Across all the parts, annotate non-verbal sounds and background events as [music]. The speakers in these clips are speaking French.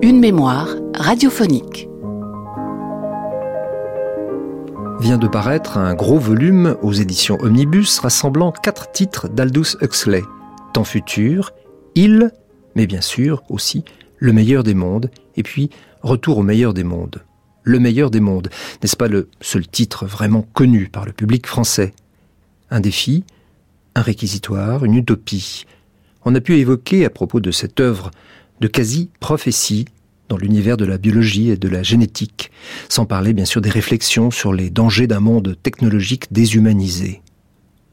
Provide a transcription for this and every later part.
une mémoire radiophonique. Vient de paraître un gros volume aux éditions Omnibus rassemblant quatre titres d'Aldous Huxley. Temps futur, Il, mais bien sûr aussi Le meilleur des mondes, et puis Retour au meilleur des mondes. Le meilleur des mondes, n'est-ce pas le seul titre vraiment connu par le public français? Un défi, un réquisitoire, une utopie. On a pu évoquer à propos de cette œuvre de quasi-prophétie dans l'univers de la biologie et de la génétique, sans parler bien sûr des réflexions sur les dangers d'un monde technologique déshumanisé.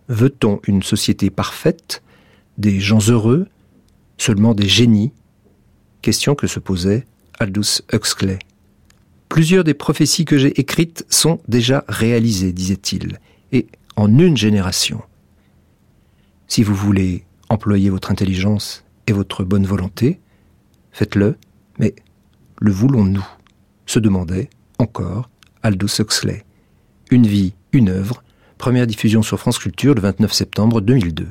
Veut-on une société parfaite, des gens heureux, seulement des génies? Question que se posait Aldous Huxley. Plusieurs des prophéties que j'ai écrites sont déjà réalisées, disait-il, et en une génération. Si vous voulez employer votre intelligence et votre bonne volonté, faites-le, mais le voulons-nous se demandait encore Aldous Huxley. Une vie, une œuvre, première diffusion sur France Culture le 29 septembre 2002.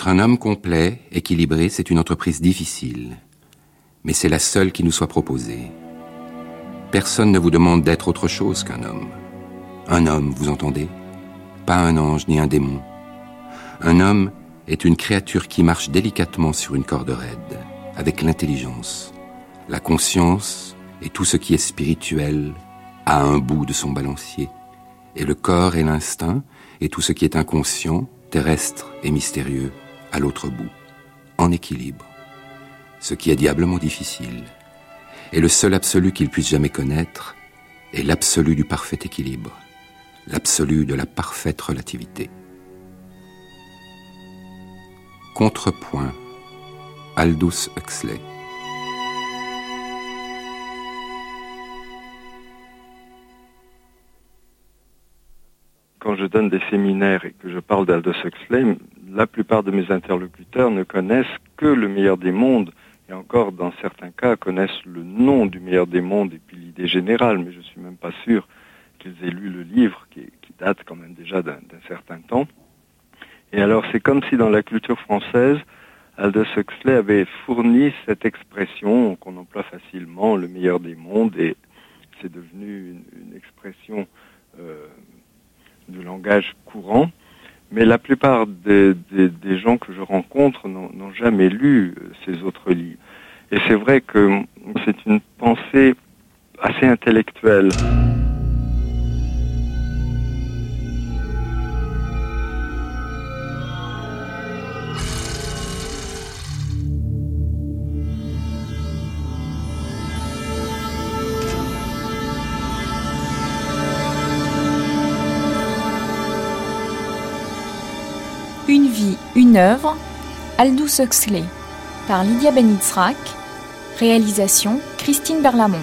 Être un homme complet, équilibré, c'est une entreprise difficile, mais c'est la seule qui nous soit proposée. Personne ne vous demande d'être autre chose qu'un homme. Un homme, vous entendez? Pas un ange ni un démon. Un homme est une créature qui marche délicatement sur une corde raide, avec l'intelligence, la conscience et tout ce qui est spirituel à un bout de son balancier, et le corps et l'instinct et tout ce qui est inconscient terrestre et mystérieux, à l'autre bout, en équilibre, ce qui est diablement difficile. Et le seul absolu qu'il puisse jamais connaître est l'absolu du parfait équilibre, l'absolu de la parfaite relativité. Contrepoint, Aldous Huxley. quand je donne des séminaires et que je parle d'Aldous Huxley, la plupart de mes interlocuteurs ne connaissent que le meilleur des mondes, et encore dans certains cas connaissent le nom du meilleur des mondes et puis l'idée générale, mais je ne suis même pas sûr qu'ils aient lu le livre qui, date quand même déjà d'un certain temps. Et alors c'est comme si dans la culture française, Aldous Huxley avait fourni cette expression qu'on emploie facilement, le meilleur des mondes, et c'est devenu une, une expression euh, du langage courant, mais la plupart des, gens que je rencontre n'ont jamais lu euh, ces autres livres. Et c'est vrai que c'est une pensée assez intellectuelle. Une œuvre, Aldous Huxley, par Lydia Benitzrak, réalisation Christine Berlamont.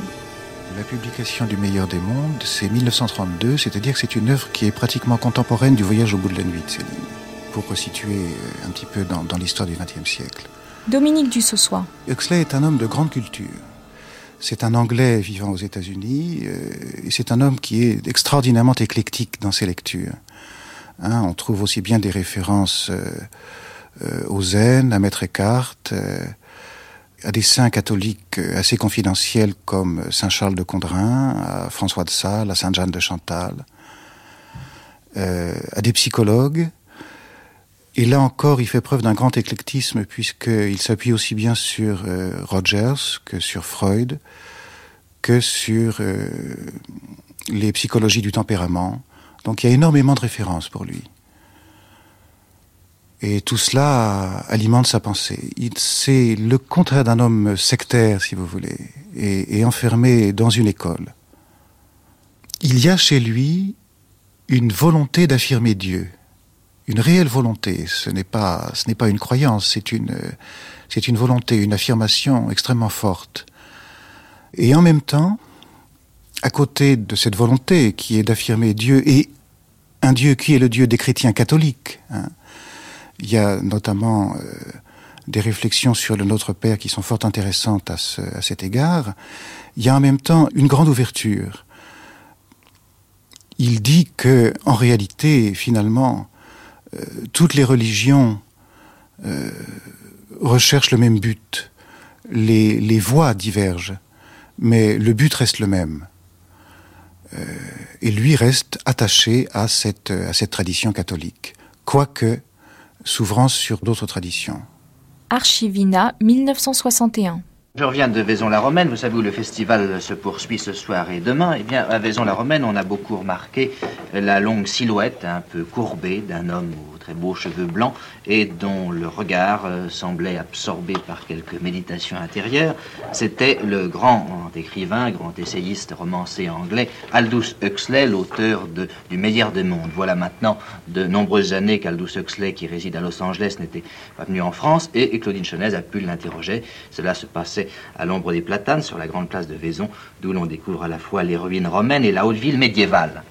La publication du meilleur des mondes, c'est 1932, c'est-à-dire que c'est une œuvre qui est pratiquement contemporaine du voyage au bout de la nuit de Céline, pour resituer euh, un petit peu dans, dans l'histoire du XXe siècle. Dominique Dussossois. Huxley est un homme de grande culture. C'est un Anglais vivant aux États-Unis, euh, et c'est un homme qui est extraordinairement éclectique dans ses lectures. Hein, on trouve aussi bien des références euh, euh, au zen, à Maître Eckhart, euh, à des saints catholiques assez confidentiels comme Saint Charles de Condrin, à François de Sales, à Sainte Jeanne de Chantal, à des psychologues. Et là encore, il fait preuve d'un grand éclectisme puisqu'il s'appuie aussi bien sur Rogers que sur Freud, que sur les psychologies du tempérament. Donc il y a énormément de références pour lui. Et tout cela alimente sa pensée. C'est le contraire d'un homme sectaire, si vous voulez, et, enfermé dans une école. Il y a chez lui une volonté d'affirmer Dieu, une réelle volonté. Ce n'est pas, ce n'est pas une croyance, c'est une, c'est une volonté, une affirmation extrêmement forte. Et en même temps, à côté de cette volonté qui est d'affirmer Dieu et un Dieu qui est le Dieu des chrétiens catholiques, hein, Il y a notamment euh, des réflexions sur le Notre Père qui sont fort intéressantes à, ce, à cet égard. Il y a en même temps une grande ouverture. Il dit que, en réalité, finalement, euh, toutes les religions euh, recherchent le même but. Les voies divergent, mais le but reste le même. Euh, et lui reste attaché à cette, à cette tradition catholique, quoique s'ouvrant sur d'autres traditions. Archivina 1961 je reviens de Vaison-la-Romaine. Vous savez où le festival se poursuit ce soir et demain? Eh bien, à Vaison-la-Romaine, on a beaucoup remarqué la longue silhouette un peu courbée d'un homme très beaux cheveux blancs et dont le regard euh, semblait absorbé par quelques méditations intérieures. C'était le grand écrivain, grand essayiste romancé anglais, Aldous Huxley, l'auteur du meilleur des mondes. Voilà maintenant de nombreuses années qu'Aldous Huxley, qui réside à Los Angeles, n'était pas venu en France et, Claudine Chenez a pu l'interroger. Cela se passait à l'ombre des platanes sur la grande place de Vaison, d'où l'on découvre à la fois les ruines romaines et la haute ville médiévale.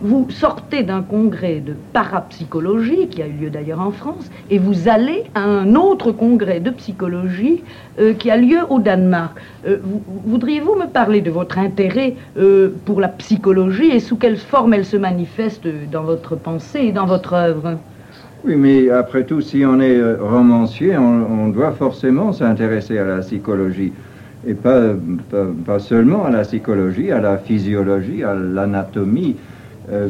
Vous sortez d'un congrès de parapsychologie, qui a eu lieu d'ailleurs en France, et vous allez à un autre congrès de psychologie euh, qui a lieu au Danemark. Euh, voudriez-vous me parler de votre intérêt euh, pour la psychologie et sous quelle forme elle se manifeste dans votre pensée et dans votre œuvre? Oui, mais après tout, si on est romancier, on, doit forcément s'intéresser à la psychologie. Et pas, pas, seulement à la psychologie, à la physiologie, à l'anatomie. Euh,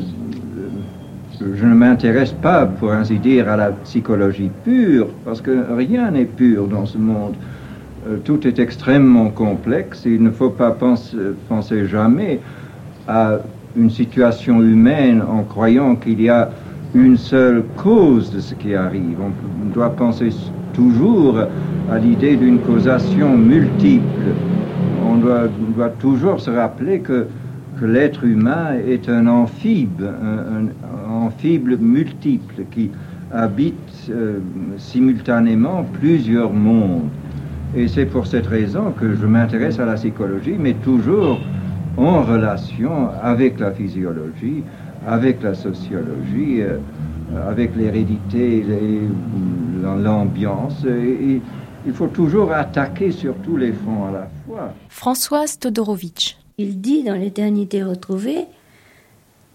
je ne m'intéresse pas, pour ainsi dire, à la psychologie pure, parce que rien n'est pur dans ce monde. Euh, tout est extrêmement complexe et il ne faut pas penser, jamais à une situation humaine en croyant qu'il y a une seule cause de ce qui arrive. On doit penser toujours à l'idée d'une causation multiple. On doit toujours se rappeler que que l'être humain est un amphibie, un, amphibie multiple qui habite euh, simultanément plusieurs mondes. Et c'est pour cette raison que je m'intéresse à la psychologie, mais toujours en relation avec la physiologie, avec la sociologie, euh, avec l'hérédité, l'ambiance. Et, il faut toujours attaquer sur tous les fronts à la fois. Françoise Todorovitch. Il dit dans l'éternité retrouvée,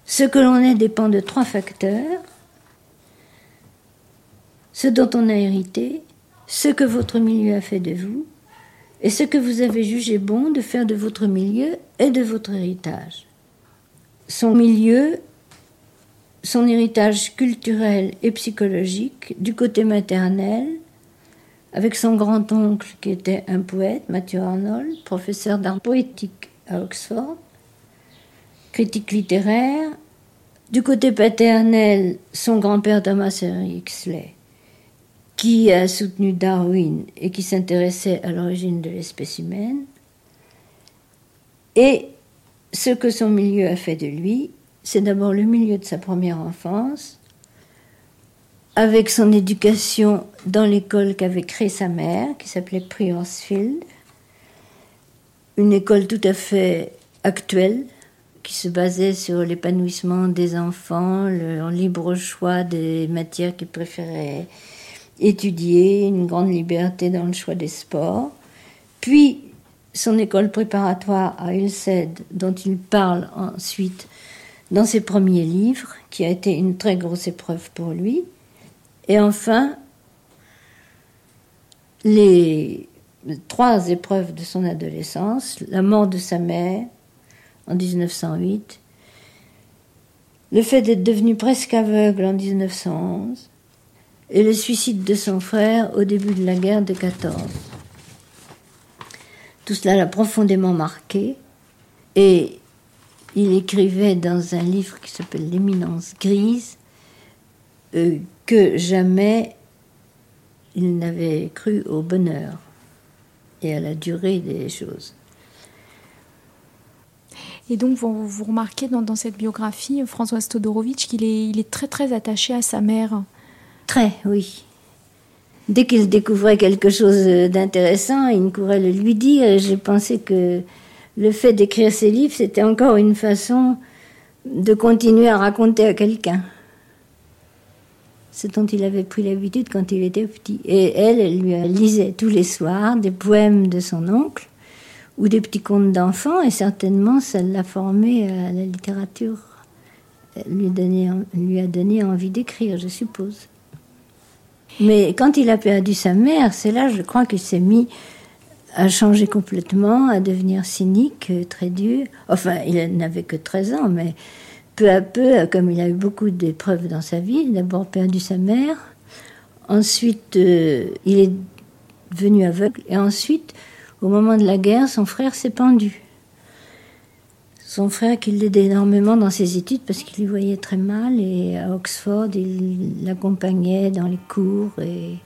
ce que l'on est dépend de trois facteurs, ce dont on a hérité, ce que votre milieu a fait de vous, et ce que vous avez jugé bon de faire de votre milieu et de votre héritage. Son milieu, son héritage culturel et psychologique du côté maternel, avec son grand-oncle qui était un poète, Mathieu Arnold, professeur d'art poétique Oxford, critique littéraire. Du côté paternel, son grand-père Thomas Huxley, qui a soutenu Darwin et qui s'intéressait à l'origine de l'espèce humaine. Et ce que son milieu a fait de lui, c'est d'abord le milieu de sa première enfance, avec son éducation dans l'école qu'avait créée sa mère, qui s'appelait Priorsfield, une école tout à fait actuelle qui se basait sur l'épanouissement des enfants, le libre choix des matières qu'ils préféraient étudier, une grande liberté dans le choix des sports. Puis son école préparatoire à Ilsed, dont il parle ensuite dans ses premiers livres, qui a été une très grosse épreuve pour lui. Et enfin, les trois épreuves de son adolescence, la mort de sa mère en 1908, le fait d'être devenu presque aveugle en 1911 et le suicide de son frère au début de la guerre de 14. Tout cela l'a profondément marqué et il écrivait dans un livre qui s'appelle L'éminence grise euh, que jamais il n'avait cru au bonheur et à la durée des choses. Et donc, vous, vous remarquez dans, cette biographie, Françoise Todorovitch, qu'il est, il est très très attaché à sa mère. Très, oui. Dès qu'il découvrait quelque chose d'intéressant, il ne courait le lui dire. J'ai pensé que le fait d'écrire ses livres, c'était encore une façon de continuer à raconter à quelqu'un. Ce dont il avait pris l'habitude quand il était petit. Et elle, elle lui lisait tous les soirs des poèmes de son oncle ou des petits contes d'enfants, et certainement ça l'a formé à la littérature. Elle lui, lui a donné envie d'écrire, je suppose. Mais quand il a perdu sa mère, c'est là, je crois qu'il s'est mis à changer complètement, à devenir cynique, très dur. Enfin, il n'avait que 13 ans, mais peu à peu, comme il a eu beaucoup d'épreuves dans sa vie, d'abord perdu sa mère, ensuite euh, il est devenu aveugle, et ensuite, au moment de la guerre, son frère s'est pendu. Son frère qui l'aidait énormément dans ses études parce qu'il y voyait très mal, et à Oxford, il l'accompagnait dans les cours et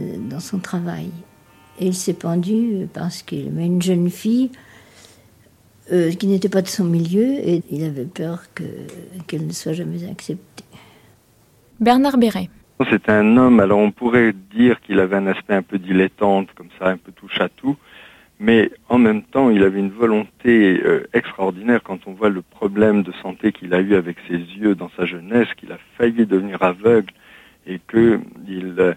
euh, dans son travail. Et il s'est pendu parce qu'il aimait une jeune fille euh, qui n'était pas de son milieu, et il avait peur qu'elle ne soit jamais acceptée. Bernard Béret. C'est un homme, alors on pourrait dire qu'il avait un aspect un peu dilettante, comme ça, un peu touche à tout, mais en même temps, il avait une volonté euh, extraordinaire quand on voit le problème de santé qu'il a eu avec ses yeux dans sa jeunesse, qu'il a failli devenir aveugle et qu'il euh,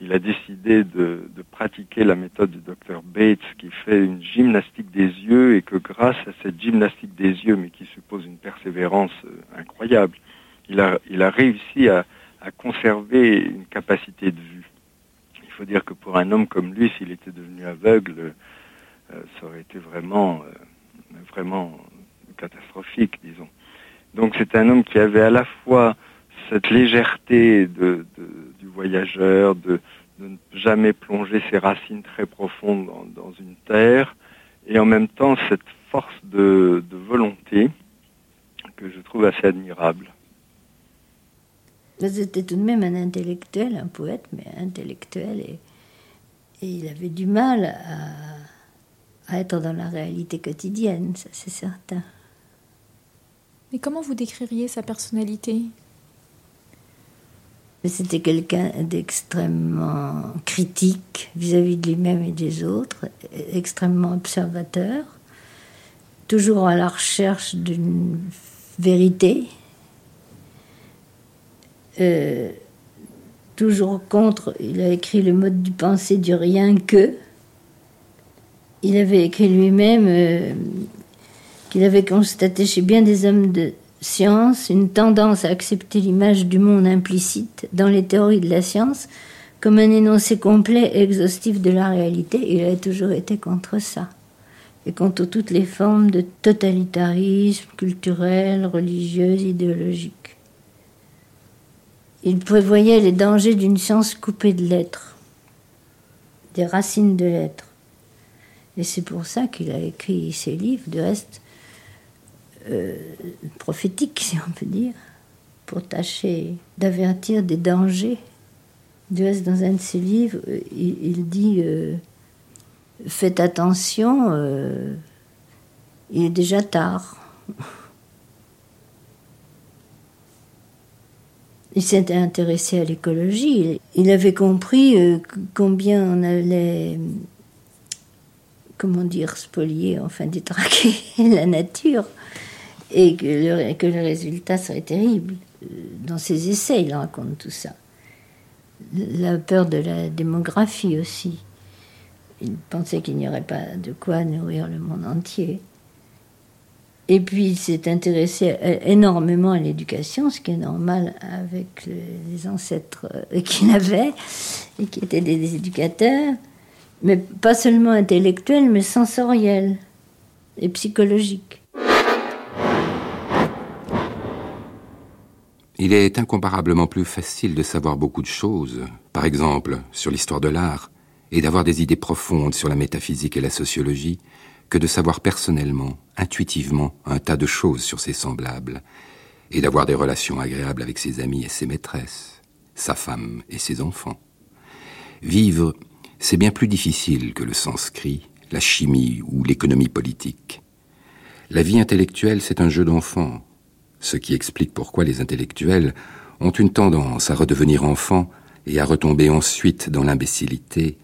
il a décidé de, pratiquer la méthode du docteur Bates qui fait une gymnastique des yeux et que grâce à cette gymnastique des yeux, mais qui suppose une persévérance euh, incroyable, il a, il a réussi à, conserver une capacité de vue. Il faut dire que pour un homme comme lui, s'il était devenu aveugle, euh, ça aurait été vraiment, euh, vraiment catastrophique, disons. Donc c'est un homme qui avait à la fois cette légèreté de, du voyageur, de, ne jamais plonger ses racines très profondes dans, une terre, et en même temps cette force de, volonté que je trouve assez admirable. C'était tout de même un intellectuel, un poète, mais intellectuel, et, il avait du mal à être dans la réalité quotidienne, ça c'est certain. Mais comment vous décririez sa personnalité? C'était quelqu'un d'extrêmement critique vis-à-vis de lui-même et des autres, extrêmement observateur, toujours à la recherche d'une vérité, euh, toujours contre, il a écrit le mode du pensée du rien que. Il avait écrit lui-même euh, qu'il avait constaté chez bien des hommes de science une tendance à accepter l'image du monde implicite dans les théories de la science comme un énoncé complet et exhaustif de la réalité. Il a toujours été contre ça. Et contre toutes les formes de totalitarisme culturel, religieux, idéologique. Il prévoyait les dangers d'une science coupée de l'être, des racines de l'être. Et c'est pour ça qu'il a écrit ses livres. De reste, euh, prophétique, si on peut dire, pour tâcher d'avertir des dangers. Duès, dans un de ses livres, euh, il, dit euh, Faites attention, il est déjà tard. Il s'était intéressé à l'écologie. Il avait compris combien on allait, comment dire, spolier, enfin détraquer [laughs] la nature et que le, résultat serait terrible. Dans ses essais, il raconte tout ça. La peur de la démographie aussi. Il pensait qu'il n'y aurait pas de quoi nourrir le monde entier. Et puis il s'est intéressé énormément à l'éducation, ce qui est normal avec les ancêtres euh, qu'il avait, et qui étaient des éducateurs, mais pas seulement intellectuels, mais sensoriels et psychologiques. Il est incomparablement plus facile de savoir beaucoup de choses, par exemple sur l'histoire de l'art, et d'avoir des idées profondes sur la métaphysique et la sociologie, que de savoir personnellement, intuitivement, un tas de choses sur ses semblables, et d'avoir des relations agréables avec ses amis et ses maîtresses, sa femme et ses enfants. Vivre, c'est bien plus difficile que le sanskrit, la chimie ou l'économie politique. La vie intellectuelle, c'est un jeu d'enfant, ce qui explique pourquoi les intellectuels ont une tendance à redevenir enfants et à retomber ensuite dans l'imbécilité,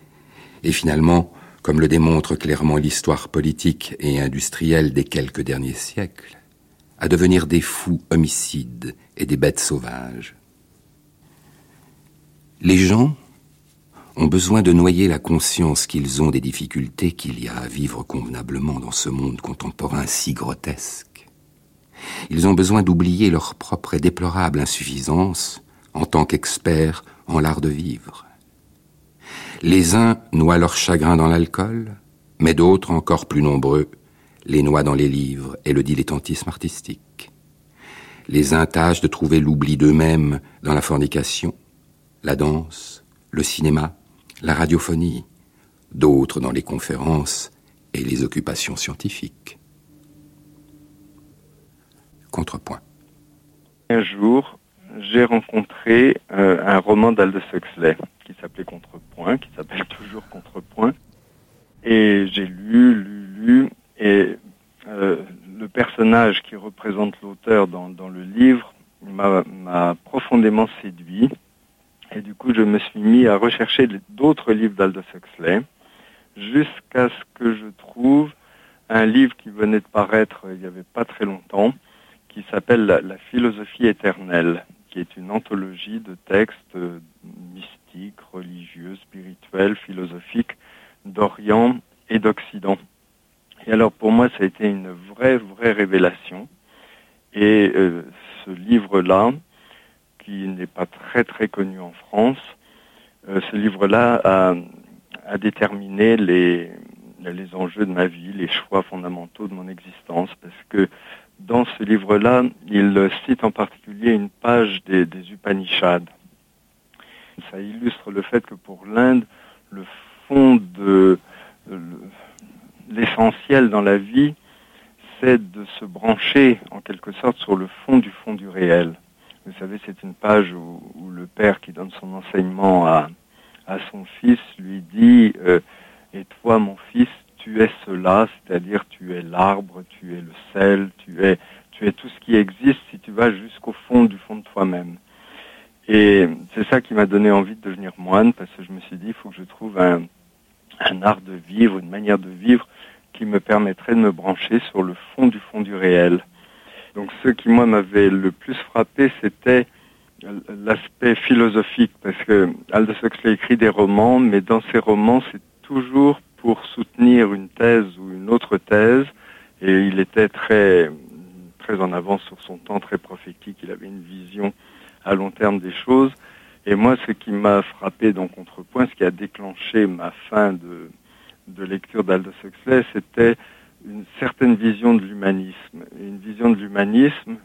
et finalement, comme le démontre clairement l'histoire politique et industrielle des quelques derniers siècles, à devenir des fous homicides et des bêtes sauvages. Les gens ont besoin de noyer la conscience qu'ils ont des difficultés qu'il y a à vivre convenablement dans ce monde contemporain si grotesque. Ils ont besoin d'oublier leur propre et déplorable insuffisance en tant qu'experts en l'art de vivre. Les uns noient leur chagrin dans l'alcool, mais d'autres, encore plus nombreux, les noient dans les livres et le dilettantisme artistique. Les uns tâchent de trouver l'oubli d'eux-mêmes dans la fornication, la danse, le cinéma, la radiophonie, d'autres dans les conférences et les occupations scientifiques. Contrepoint. Un jour, j'ai rencontré euh, un roman d'Aldous Huxley qui s'appelait Contrepoint, qui s'appelle [laughs] toujours Contrepoint. Et j'ai lu, lu, lu, et euh, le personnage qui représente l'auteur dans, dans, le livre m'a profondément séduit. Et du coup, je me suis mis à rechercher d'autres livres d'Aldous Huxley, jusqu'à ce que je trouve un livre qui venait de paraître il n'y avait pas très longtemps, qui s'appelle la, philosophie éternelle, qui est une anthologie de textes mystiques, religieux, spirituels, philosophiques d'Orient et d'Occident. Et alors pour moi, ça a été une vraie, vraie révélation. Et euh, ce livre-là, qui n'est pas très, très connu en France, euh, ce livre-là a, a, déterminé les, les enjeux de ma vie, les choix fondamentaux de mon existence, parce que dans ce livre-là, il cite en particulier une page des, Upanishads. Ça illustre le fait que pour l'Inde, le fond de l'essentiel dans la vie, c'est de se brancher en quelque sorte sur le fond du fond du réel. Vous savez, c'est une page où, où, le père qui donne son enseignement à, à son fils lui dit euh, Et toi, mon fils, tu es cela, c'est-à-dire tu es l'arbre, tu es le sel, tu es, tu es tout ce qui existe si tu vas jusqu'au fond du fond de toi-même. Et c'est ça qui m'a donné envie de devenir moine, parce que je me suis dit, il faut que je trouve un, un art de vivre, une manière de vivre qui me permettrait de me brancher sur le fond du fond du réel. Donc ce qui, moi, m'avait le plus frappé, c'était l'aspect philosophique, parce que Aldous Huxley écrit des romans, mais dans ses romans, c'est toujours pour soutenir une thèse ou une autre thèse, et il était très, très en avance sur son temps, très prophétique, il avait une vision à long terme des choses. Et moi, ce qui m'a frappé dans Contrepoint, ce qui a déclenché ma fin de, lecture d'Aldous Huxley, c'était une certaine vision de l'humanisme. Une vision de l'humanisme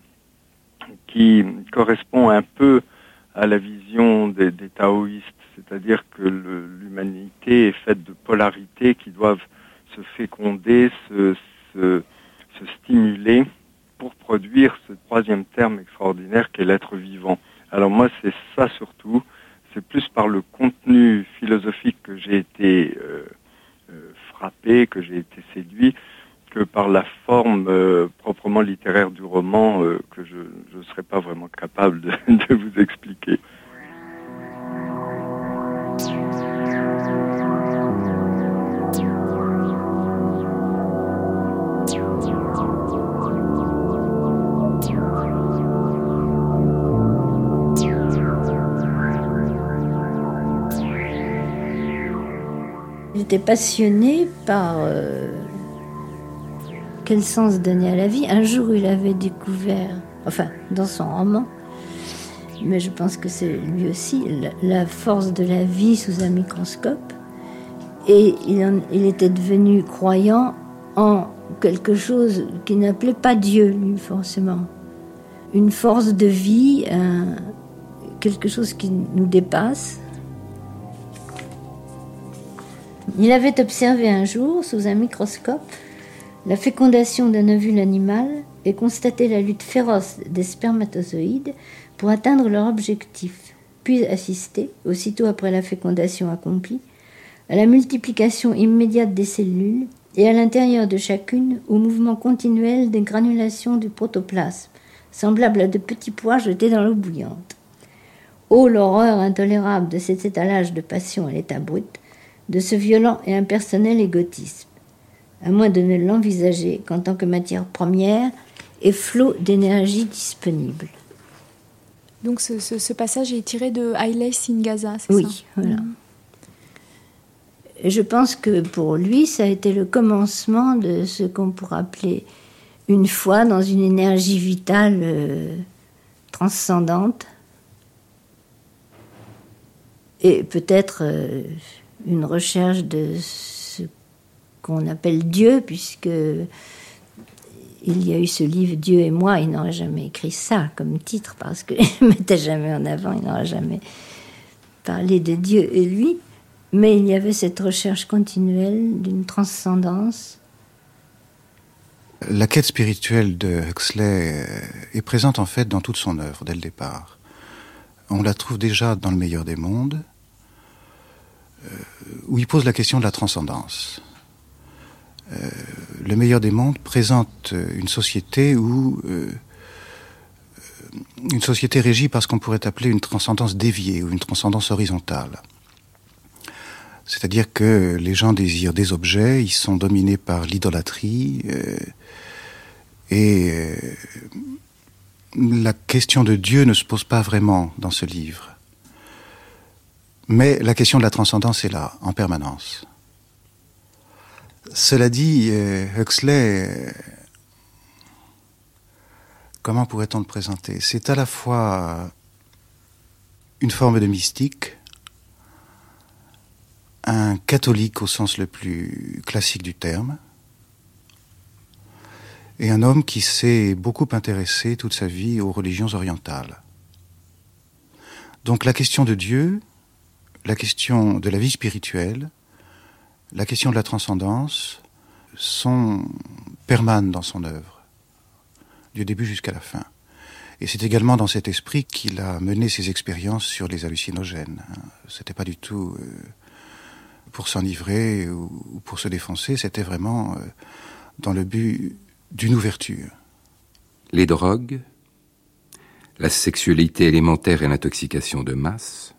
qui correspond un peu à la vision des taoïstes, c'est-à-dire que l'humanité est faite de polarités qui doivent se féconder, se, stimuler pour produire ce troisième terme extraordinaire qu'est l'être vivant. Alors moi, c'est ça surtout. C'est plus par le contenu philosophique que j'ai été euh, euh, frappé, que j'ai été séduit, que par la forme euh, proprement littéraire du roman que je ne serais pas vraiment capable de [laughs] vous expliquer. J'étais passionnée par euh, quel sens donner à la vie. Un jour, il avait découvert, enfin, dans son roman, mais je pense que c'est lui aussi, la, force de la vie sous un microscope. Et il, était devenu croyant en quelque chose qui n'appelait pas Dieu, lui, forcément. Une force de vie, quelque chose qui nous dépasse. Il avait observé un jour, sous un microscope, la fécondation d'un ovule animal et constaté la lutte féroce des spermatozoïdes pour atteindre leur objectif, puis assisté, aussitôt après la fécondation accomplie, à la multiplication immédiate des cellules et à l'intérieur de chacune au mouvement continuel des granulations du protoplasme, semblable à de petits pois jetés dans l'eau bouillante. Oh l'horreur intolérable de cet étalage de passion à l'état brut, de ce violent et impersonnel égotisme, à moins de ne l'envisager qu'en tant que matière première et flot d'énergie disponible. Donc ce, passage est tiré de Haile Singaza, c'est oui, ça? Oui, voilà. Mm. Je pense que pour lui, ça a été le commencement de ce qu'on pourrait appeler une foi dans une énergie vitale euh, transcendante et peut-être euh, une recherche de ce qu'on appelle Dieu, puisque il y a eu ce livre Dieu et moi, il n'aurait jamais écrit ça comme titre parce qu'il ne [laughs] mettait jamais en avant, il n'aurait jamais parlé de Dieu et lui. Mais il y avait cette recherche continuelle d'une transcendance. La quête spirituelle de Huxley est présente en fait dans toute son œuvre dès le départ. On la trouve déjà dans Le meilleur des mondes, où il pose la question de la transcendance. Euh, le meilleur des mondes présente une société où euh, une société régie par ce qu'on pourrait appeler une transcendance déviée ou une transcendance horizontale. C'est-à-dire que les gens désirent des objets, ils sont dominés par l'idolâtrie, euh, et euh, la question de Dieu ne se pose pas vraiment dans ce livre. Mais la question de la transcendance est là, en permanence. Cela dit, euh, Huxley, comment pourrait-on le présenter? C'est à la fois une forme de mystique, un catholique au sens le plus classique du terme, et un homme qui s'est beaucoup intéressé toute sa vie aux religions orientales. Donc la question de Dieu, la question de la vie spirituelle, la question de la transcendance sont permanentes dans son œuvre, du début jusqu'à la fin. Et c'est également dans cet esprit qu'il a mené ses expériences sur les hallucinogènes. C'était pas du tout euh, pour s'enivrer ou, pour se défoncer, c'était vraiment euh, dans le but d'une ouverture. Les drogues, la sexualité élémentaire et l'intoxication de masse,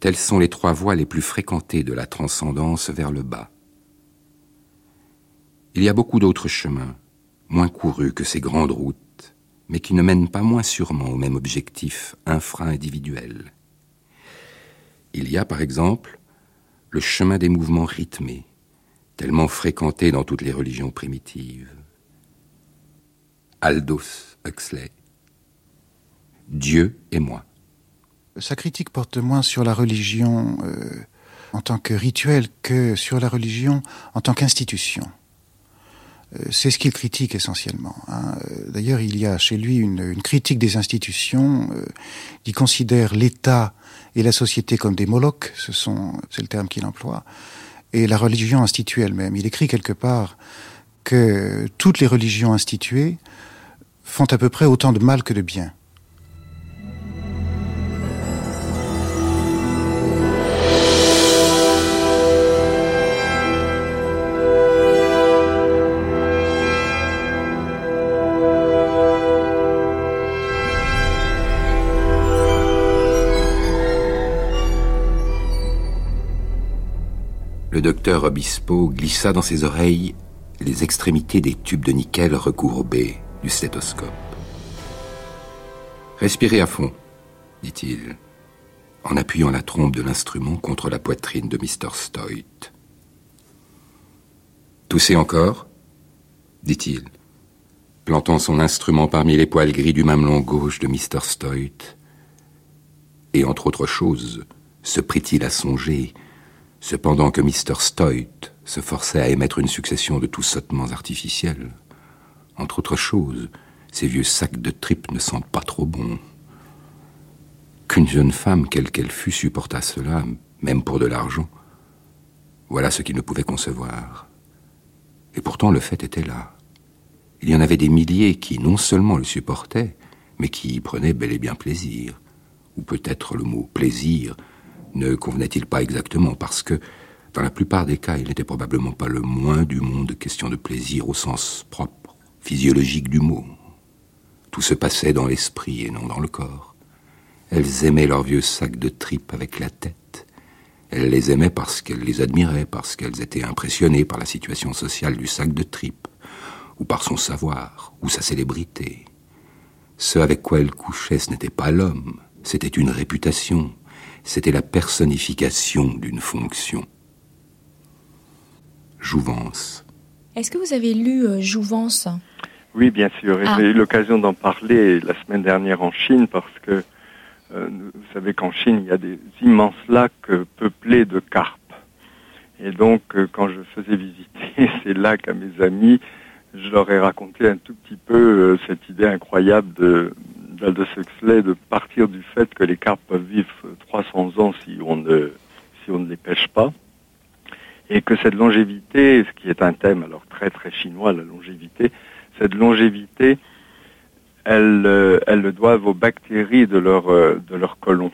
telles sont les trois voies les plus fréquentées de la transcendance vers le bas. Il y a beaucoup d'autres chemins, moins courus que ces grandes routes, mais qui ne mènent pas moins sûrement au même objectif infra-individuel. Il y a, par exemple, le chemin des mouvements rythmés, tellement fréquenté dans toutes les religions primitives. Aldous Huxley. Dieu et moi. Sa critique porte moins sur la religion euh, en tant que rituel que sur la religion en tant qu'institution. Euh, c'est ce qu'il critique essentiellement. Hein. Euh, d'ailleurs, il y a chez lui une, critique des institutions. il considère l'État et la société comme des molochs, c'est le terme qu'il emploie, et la religion instituée elle-même. Il écrit quelque part que toutes les religions instituées font à peu près autant de mal que de bien. Le docteur Obispo glissa dans ses oreilles les extrémités des tubes de nickel recourbés du stéthoscope. Respirez à fond, dit-il, en appuyant la trompe de l'instrument contre la poitrine de Mr. Stoit. Toussez encore, dit-il, plantant son instrument parmi les poils gris du mamelon gauche de Mr. Stoit. Et entre autres choses, se prit-il à songer cependant que Mr. Stoit se forçait à émettre une succession de tous sautements artificiels. Entre autres choses, ces vieux sacs de tripes ne sentent pas trop bon. Qu'une jeune femme, quelle qu'elle fût, supportât cela, même pour de l'argent, voilà ce qu'il ne pouvait concevoir. Et pourtant le fait était là. Il y en avait des milliers qui non seulement le supportaient, mais qui y prenaient bel et bien plaisir. Ou peut-être le mot plaisir ne convenait-il pas exactement parce que, dans la plupart des cas, il n'était probablement pas le moins du monde question de plaisir au sens propre, physiologique du mot. Tout se passait dans l'esprit et non dans le corps. Elles aimaient leurs vieux sacs de tripes avec la tête. Elles les aimaient parce qu'elles les admiraient, parce qu'elles étaient impressionnées par la situation sociale du sac de tripes, ou par son savoir, ou sa célébrité. Ce avec quoi elle couchait, ce n'était pas l'homme, c'était une réputation, c'était la personnification d'une fonction. Jouvence. Est-ce que vous avez lu euh, Jouvence? Oui, bien sûr. Ah. J'ai eu l'occasion d'en parler la semaine dernière en Chine parce que euh, vous savez qu'en Chine, il y a des immenses lacs euh, peuplés de carpes. Et donc, euh, quand je faisais visiter [laughs] ces lacs à mes amis, je leur ai raconté un tout petit peu euh, cette idée incroyable de d'Aldous Huxley de partir du fait que les carpes peuvent vivre 300 ans si on ne les pêche pas et que cette longévité, ce qui est un thème alors très très chinois, la longévité, cette longévité, elles, euh, le doivent aux bactéries de leur euh, de leur côlon,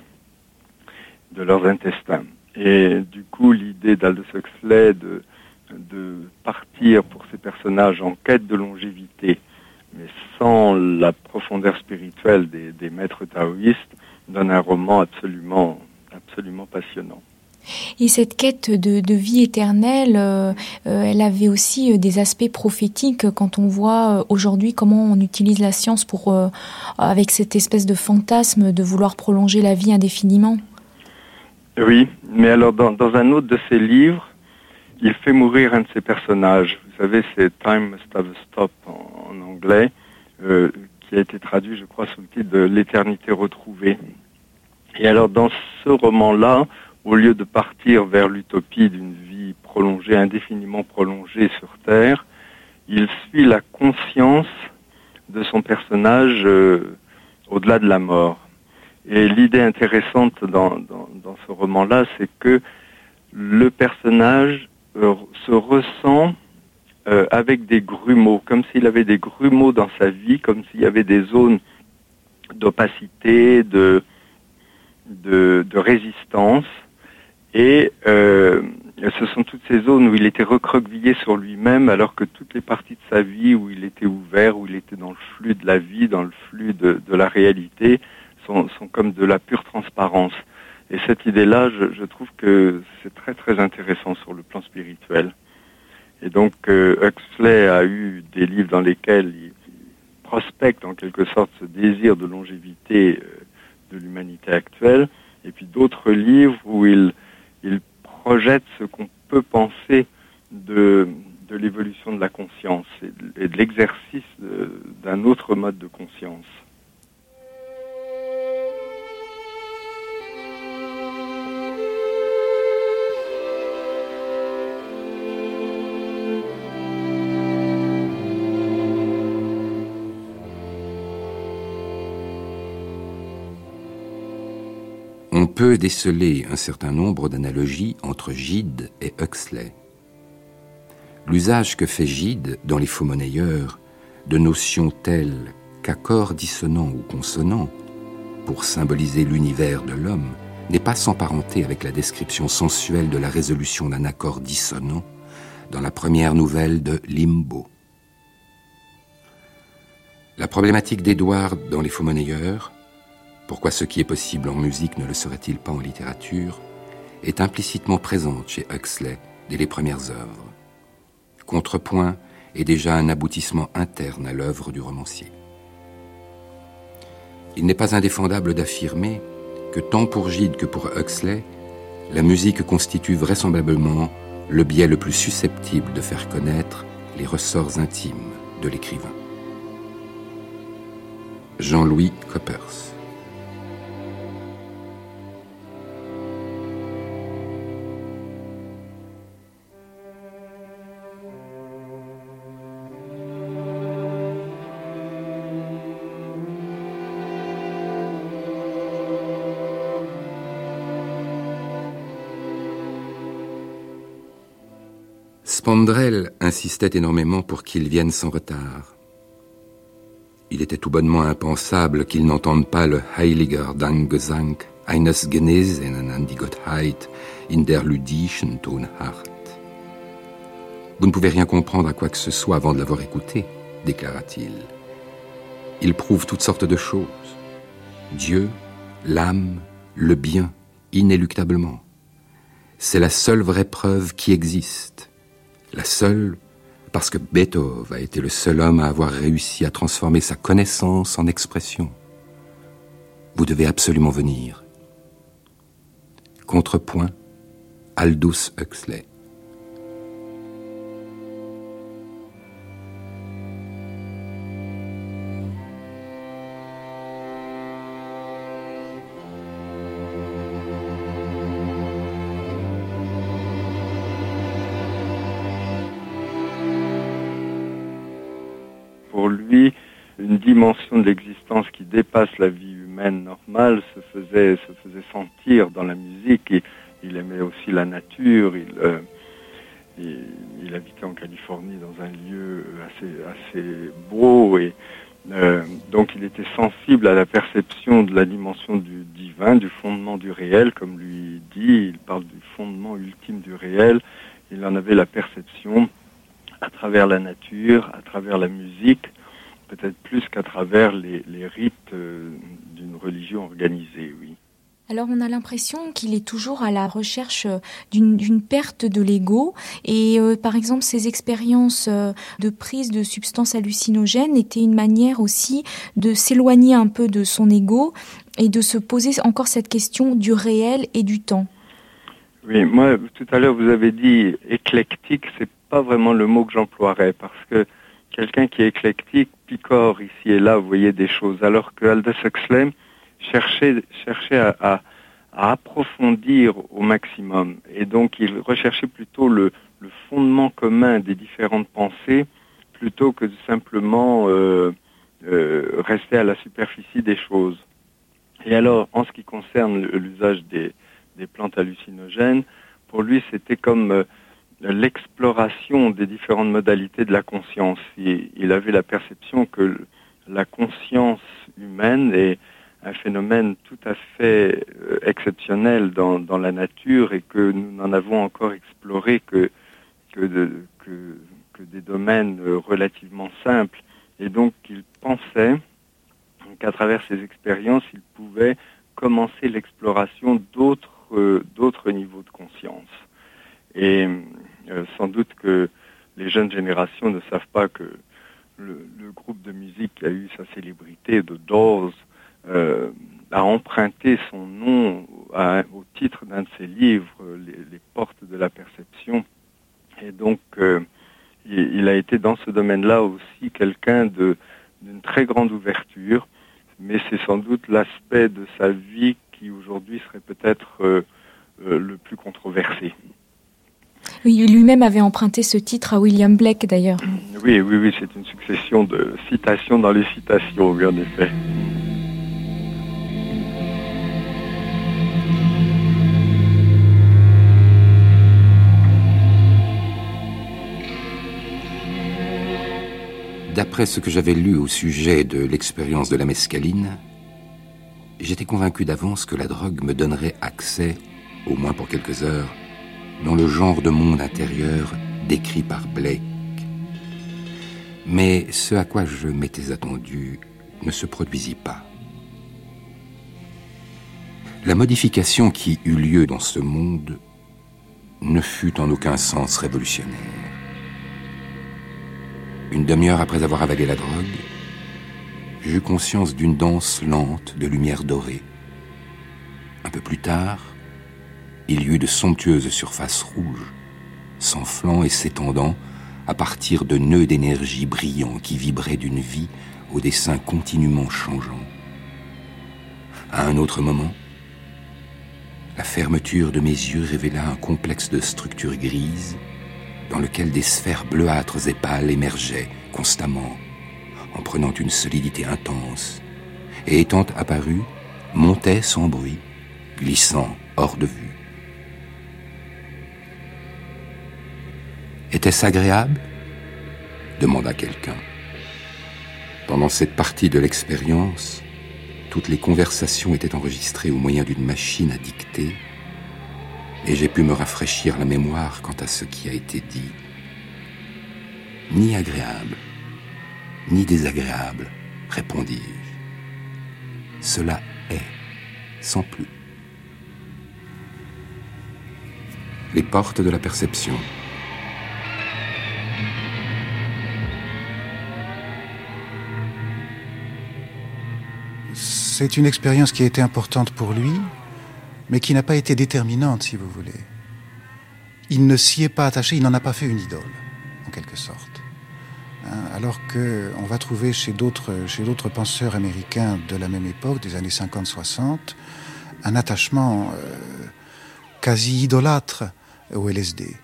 de leurs intestins. Et du coup, l'idée d'Aldous Huxley de de partir pour ces personnages en quête de longévité, mais sans la profondeur spirituelle des, des maîtres taoïstes, donne un roman absolument absolument passionnant. Et cette quête de, de vie éternelle, euh, euh, elle avait aussi euh, des aspects prophétiques quand on voit aujourd'hui comment on utilise la science pour, euh, avec cette espèce de fantasme de vouloir prolonger la vie indéfiniment. Oui, mais alors dans, dans un autre de ses livres, il fait mourir un de ses personnages. Vous savez, c'est Time Must Have a Stop en, en anglais, euh, qui a été traduit, je crois, sous le titre de L'éternité retrouvée. Et alors dans ce roman-là, au lieu de partir vers l'utopie d'une vie prolongée, indéfiniment prolongée sur Terre, il suit la conscience de son personnage euh, au-delà de la mort. Et l'idée intéressante dans, dans, dans ce roman-là, c'est que le personnage euh, se ressent euh, avec des grumeaux, comme s'il avait des grumeaux dans sa vie, comme s'il y avait des zones d'opacité, de, de, de résistance. Et euh, ce sont toutes ces zones où il était recroquevillé sur lui-même, alors que toutes les parties de sa vie où il était ouvert, où il était dans le flux de la vie, dans le flux de, de la réalité, sont, sont comme de la pure transparence. Et cette idée-là, je, je trouve que c'est très très intéressant sur le plan spirituel. Et donc euh, Huxley a eu des livres dans lesquels il, prospecte en quelque sorte ce désir de longévité euh, de l'humanité actuelle, et puis d'autres livres où il, projette ce qu'on peut penser de, l'évolution de la conscience et de, l'exercice de- d'un autre mode de conscience. Déceler un certain nombre d'analogies entre Gide et Huxley. L'usage que fait Gide dans les faux monnayeurs de notions telles qu'accords dissonants ou consonants pour symboliser l'univers de l'homme n'est pas sans parenté avec la description sensuelle de la résolution d'un accord dissonant dans la première nouvelle de Limbo. La problématique d'Édouard dans Les Faux Monnayeurs, pourquoi ce qui est possible en musique ne le serait-il pas en littérature, est implicitement présente chez Huxley dès les premières œuvres. Contrepoint est déjà un aboutissement interne à l'œuvre du romancier. Il n'est pas indéfendable d'affirmer que tant pour Gide que pour Huxley, la musique constitue vraisemblablement le biais le plus susceptible de faire connaître les ressorts intimes de l'écrivain. Jean-Louis Coppers Spandrel insistait énormément pour qu'il vienne sans retard. Il était tout bonnement impensable qu'il n'entende pas le Heiliger Dankgesang eines Genesenen an die Gottheit in der ludischen Tonart. Vous ne pouvez rien comprendre à quoi que ce soit avant de l'avoir écouté, déclara-t-il. Il prouve toutes sortes de choses. Dieu, l'âme, le bien, inéluctablement. C'est la seule vraie preuve qui existe la seule parce que Beethoven a été le seul homme à avoir réussi à transformer sa connaissance en expression. Vous devez absolument venir. Contrepoint, Aldous Huxley. Dimension de l'existence qui dépasse la vie humaine normale se faisait, se faisait sentir dans la musique. Il aimait aussi la nature. Il, euh, il, habitait en Californie dans un lieu assez, assez beau et euh, donc il était sensible à la perception de la dimension du divin, du fondement du réel, comme lui dit, il parle du fondement ultime du réel, il en avait la perception à travers la nature, à travers la musique, peut-être plus qu'à travers les, rites euh, d'une religion organisée, oui. Alors on a l'impression qu'il est toujours à la recherche euh, d'une perte de l'ego et euh, par exemple ses expériences de prise de substances hallucinogènes étaient une manière aussi de s'éloigner un peu de son ego et de se poser encore cette question du réel et du temps. Oui, moi tout à l'heure vous avez dit éclectique, c'est pas vraiment le mot que j'emploierais parce que quelqu'un qui est éclectique picore ici et là, vous voyez des choses, alors que Aldous Huxley cherchait, cherchait à, approfondir au maximum. Et donc, il recherchait plutôt le, fondement commun des différentes pensées plutôt que de simplement euh, euh, rester à la superficie des choses. Et alors, en ce qui concerne l'usage des, plantes hallucinogènes, pour lui, c'était comme euh, l'exploration des différentes modalités de la conscience. Il, avait la perception que la conscience humaine est un phénomène tout à fait euh, exceptionnel dans, la nature et que nous n'en avons encore exploré que, des domaines relativement simples. Et donc il pensait qu'à travers ces expériences, il pouvait commencer l'exploration d'autres euh, d'autres niveaux de conscience. Et euh, sans doute que les jeunes générations ne savent pas que le, groupe de musique qui a eu sa célébrité, de Doors, euh, a emprunté son nom au titre d'un de ses livres, les, portes de la perception. Et donc, euh, il, a été dans ce domaine-là aussi quelqu'un d'une très grande ouverture, mais c'est sans doute l'aspect de sa vie qui aujourd'hui serait peut-être le plus controversé. Oui, lui-même avait emprunté ce titre à William Blake d'ailleurs. Oui, oui, oui, c'est une succession de citations dans les citations, oui, en effet. D'après ce que j'avais lu au sujet de l'expérience de la mescaline, j'étais convaincu d'avance que la drogue me donnerait accès, au moins pour quelques heures, dans le genre de monde intérieur décrit par Blake. Mais ce à quoi je m'étais attendu ne se produisit pas. La modification qui eut lieu dans ce monde ne fut en aucun sens révolutionnaire. Une demi-heure après avoir avalé la drogue, j'eus conscience d'une danse lente de lumière dorée. Un peu plus tard, il y eut de somptueuses surfaces rouges, s'enflant et s'étendant à partir de nœuds d'énergie brillants qui vibraient d'une vie au dessin continuellement changeant. À un autre moment, la fermeture de mes yeux révéla un complexe de structures grises dans lequel des sphères bleuâtres et pâles émergeaient constamment, en prenant une solidité intense, et étant apparues, montaient sans bruit, glissant hors de vue. Était-ce agréable demanda quelqu'un. Pendant cette partie de l'expérience, toutes les conversations étaient enregistrées au moyen d'une machine à dicter, et j'ai pu me rafraîchir la mémoire quant à ce qui a été dit. Ni agréable, ni désagréable, répondis-je. Cela est, sans plus. Les portes de la perception c'est une expérience qui a été importante pour lui, mais qui n'a pas été déterminante, si vous voulez. Il ne s'y est pas attaché, il n'en a pas fait une idole, en quelque sorte. Hein, alors qu'on va trouver chez d'autres, penseurs américains de la même époque, des années 50-60, un attachement euh, quasi idolâtre au LSD.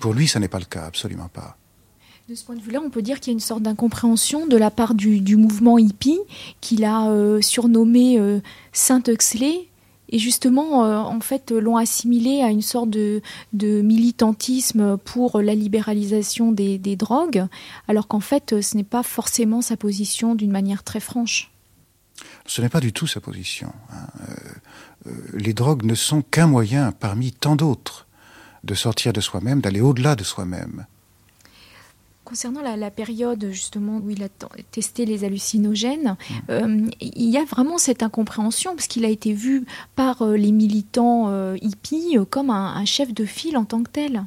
Pour lui, ça n'est pas le cas, absolument pas. De ce point de vue-là, on peut dire qu'il y a une sorte d'incompréhension de la part du, mouvement hippie qu'il a euh, surnommé euh, Saint Huxley, et justement, euh, en fait, l'ont assimilé à une sorte de, militantisme pour la libéralisation des, drogues, alors qu'en fait, ce n'est pas forcément sa position d'une manière très franche. Ce n'est pas du tout sa position. Hein. les drogues ne sont qu'un moyen parmi tant d'autres de sortir de soi-même, d'aller au-delà de soi-même. Concernant la, période justement où il a testé les hallucinogènes, mmh. euh, il y a vraiment cette incompréhension parce qu'il a été vu par euh, les militants euh, hippies comme un, chef de file en tant que tel.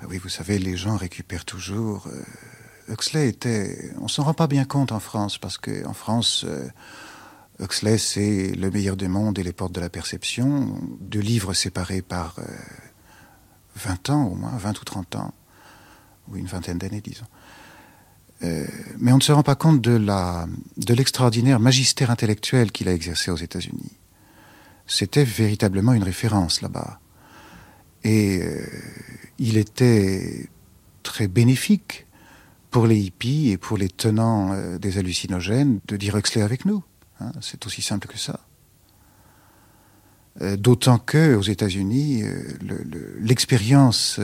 Ben oui, vous savez, les gens récupèrent toujours. Huxley était. On s'en rend pas bien compte en France parce qu'en France. Huxley, c'est Le meilleur des mondes et les portes de la perception, deux livres séparés par 20 ans au moins, 20 ou 30 ans ou une vingtaine d'années, disons. Euh, mais on ne se rend pas compte de, la, de l'extraordinaire magistère intellectuel qu'il a exercé aux États-Unis. C'était véritablement une référence là-bas. Et euh, il était très bénéfique pour les hippies et pour les tenants euh, des hallucinogènes de dire Huxley avec nous. Hein. c'est aussi simple que ça. D'autant que aux États-Unis, l'expérience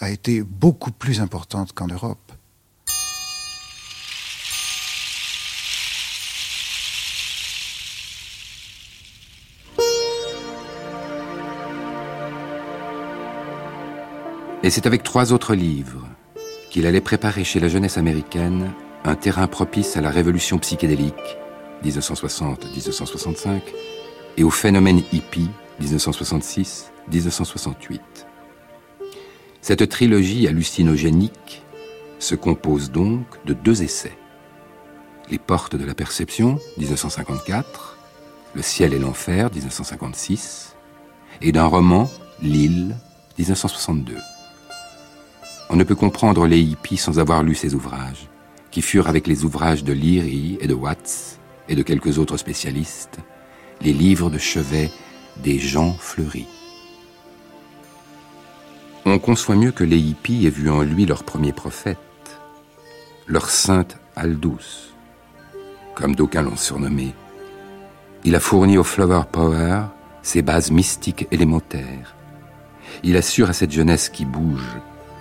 a été beaucoup plus importante qu'en Europe. Et c'est avec trois autres livres qu'il allait préparer chez la jeunesse américaine un terrain propice à la révolution psychédélique 1960-1965 et au phénomène hippie 1966-1968. Cette trilogie hallucinogénique se compose donc de deux essais. Les portes de la perception, 1954, Le ciel et l'enfer, 1956, et d'un roman, L'île, 1962. On ne peut comprendre les hippies sans avoir lu ces ouvrages, qui furent avec les ouvrages de Leary et de Watts, et de quelques autres spécialistes, les livres de chevet des gens fleuris. On conçoit mieux que les hippies aient vu en lui leur premier prophète, leur sainte Aldous, comme d'aucuns l'ont surnommé. Il a fourni au Flower Power ses bases mystiques élémentaires. Il assure à cette jeunesse qui bouge,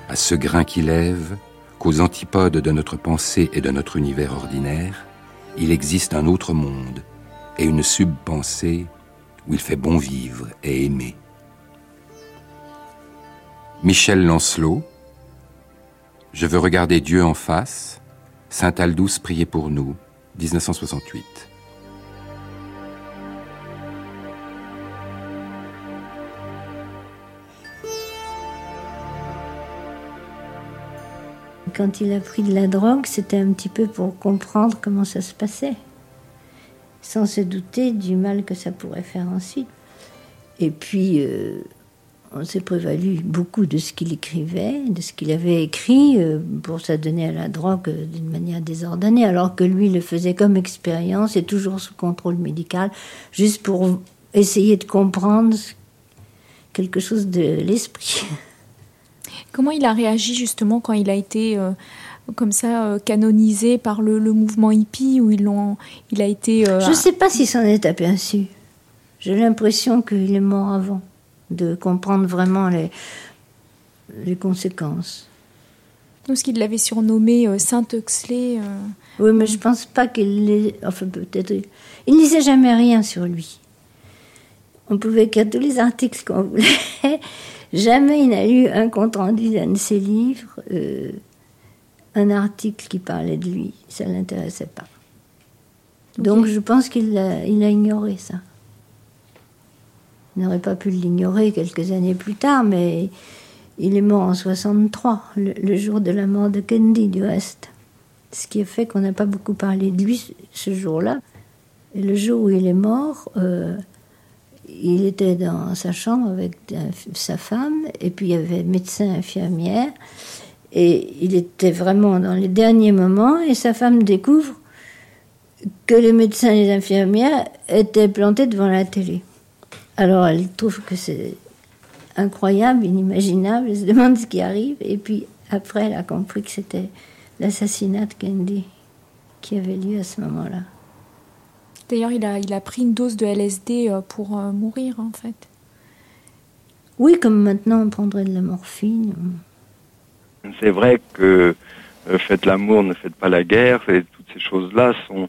à ce grain qui lève, qu'aux antipodes de notre pensée et de notre univers ordinaire, il existe un autre monde et une subpensée où il fait bon vivre et aimer. Michel Lancelot, Je veux regarder Dieu en face, Saint Aldous priez pour nous, 1968. Quand il a pris de la drogue, c'était un petit peu pour comprendre comment ça se passait, sans se douter du mal que ça pourrait faire ensuite. Et puis, euh, on s'est prévalu beaucoup de ce qu'il écrivait, de ce qu'il avait écrit euh, pour s'adonner à la drogue d'une manière désordonnée, alors que lui le faisait comme expérience et toujours sous contrôle médical, juste pour essayer de comprendre quelque chose de l'esprit. [laughs] Comment il a réagi justement quand il a été euh, comme ça euh, canonisé par le, mouvement hippie où ils l'ont, il a été. Je ne sais pas s'il s'en est aperçu. J'ai l'impression qu'il est mort avant de comprendre vraiment les, les conséquences. Parce qu'il l'avait surnommé euh, Saint Huxley. Euh, oui, mais je pense pas qu'il l'ait. Enfin, peut-être. Il ne disait jamais rien sur lui. On pouvait écrire tous les articles qu'on voulait. [laughs] jamais il n'a lu un compte rendu d'un de ses livres, euh, un article qui parlait de lui. Ça ne l'intéressait pas. Donc je pense qu'il a, il a ignoré ça n'aurait pas pu l'ignorer quelques années plus tard, mais il est mort en 63, le, jour de la mort de Kennedy, du reste. Ce qui a fait qu'on n'a pas beaucoup parlé de lui ce jour-là. Le jour où il est mort, euh, il était dans sa chambre avec sa femme, et puis il y avait médecin, infirmière, et il était vraiment dans les derniers moments, et sa femme découvre que les médecins et les infirmières étaient plantés devant la télé. Alors elle trouve que c'est incroyable, inimaginable, elle se demande ce qui arrive, et puis après elle a compris que c'était l'assassinat de Kennedy qui avait lieu à ce moment-là. D'ailleurs, il a, il a pris une dose de LSD euh, pour euh, mourir, en fait. Oui, comme maintenant on prendrait de la morphine. C'est vrai que euh, faites l'amour, ne faites pas la guerre, et toutes ces choses-là sont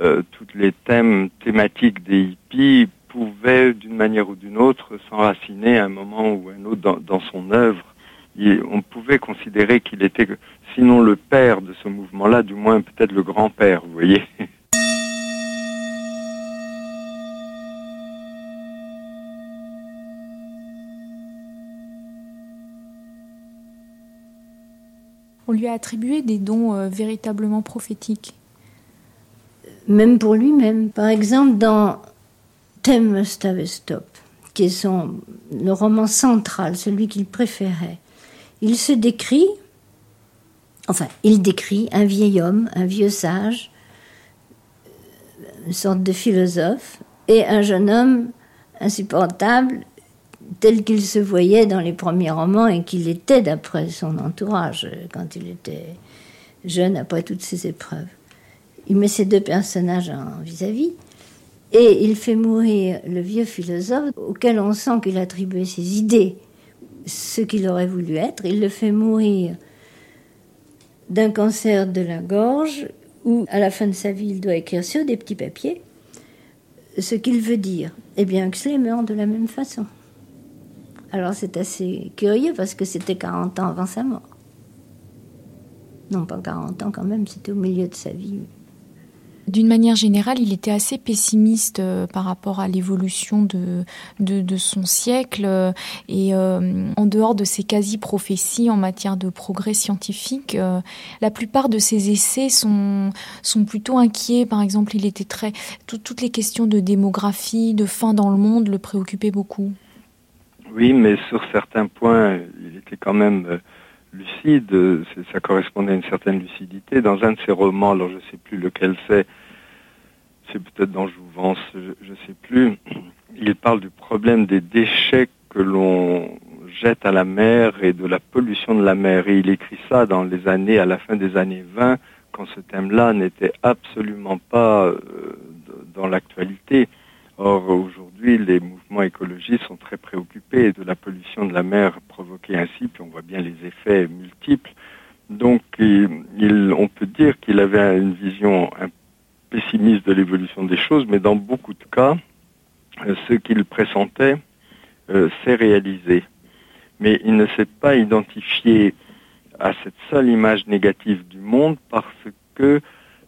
euh, toutes les thèmes thématiques des hippies pouvaient d'une manière ou d'une autre s'enraciner à un moment ou un autre dans, dans son œuvre. on pouvait considérer qu'il était, sinon le père de ce mouvement-là, du moins peut-être le grand-père, vous voyez. On lui a attribué des dons euh, véritablement prophétiques. Même pour lui-même. Par exemple, dans Thème Must Have Stop, qui est son, le roman central, celui qu'il préférait, il se décrit, enfin, il décrit un vieil homme, un vieux sage, une sorte de philosophe, et un jeune homme insupportable tel qu'il se voyait dans les premiers romans et qu'il était d'après son entourage quand il était jeune après toutes ces épreuves. Il met ces deux personnages en vis-à-vis et il fait mourir le vieux philosophe auquel on sent qu'il attribuait ses idées, ce qu'il aurait voulu être. Il le fait mourir d'un cancer de la gorge où à la fin de sa vie il doit écrire sur des petits papiers ce qu'il veut dire. Eh bien, Huxley meurt de la même façon. Alors c'est assez curieux parce que c'était 40 ans avant sa mort. Non, pas 40 ans quand même, c'était au milieu de sa vie. D'une manière générale, il était assez pessimiste euh, par rapport à l'évolution de, de, son siècle euh, et euh, en dehors de ses quasi-prophéties en matière de progrès scientifique, la plupart de ses essais sont, sont plutôt inquiets. Par exemple, il était très... toutes les questions de démographie, de faim dans le monde le préoccupaient beaucoup. Oui, mais sur certains points, il était quand même lucide. Ça correspondait à une certaine lucidité. Dans un de ses romans, alors je ne sais plus lequel c'est, c'est peut-être dans Jouvence, je ne sais plus, il parle du problème des déchets que l'on jette à la mer et de la pollution de la mer. Et il écrit ça dans les années, à la fin des années 20, quand ce thème-là n'était absolument pas euh, dans l'actualité. Or, aujourd'hui, les mouvements écologistes sont très préoccupés de la pollution de la mer provoquée ainsi, puis on voit bien les effets multiples. Donc, on peut dire qu'il avait une vision pessimiste de l'évolution des choses, mais dans beaucoup de cas, euh, ce qu'il pressentait euh, s'est réalisé. Mais il ne s'est pas identifié à cette seule image négative du monde parce que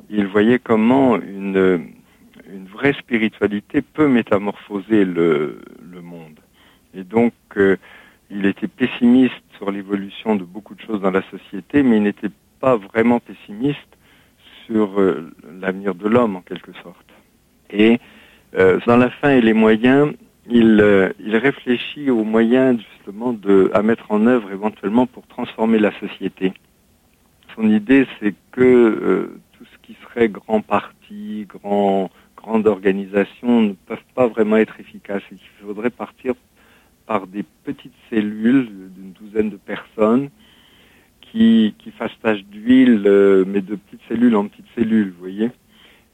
il voyait comment une une vraie spiritualité peut métamorphoser le, monde. Et donc, euh, il était pessimiste sur l'évolution de beaucoup de choses dans la société, mais il n'était pas vraiment pessimiste sur euh, l'avenir de l'homme, en quelque sorte. Et euh, dans la fin et les moyens, il, il réfléchit aux moyens justement de, à mettre en œuvre éventuellement pour transformer la société. Son idée, c'est que tout ce qui serait grand parti, grand grandes organisations ne peuvent pas vraiment être efficaces. Il faudrait partir par des petites cellules d'une douzaine de personnes qui, qui fassent tâche d'huile, euh, mais de petites cellules en petites cellules, vous voyez.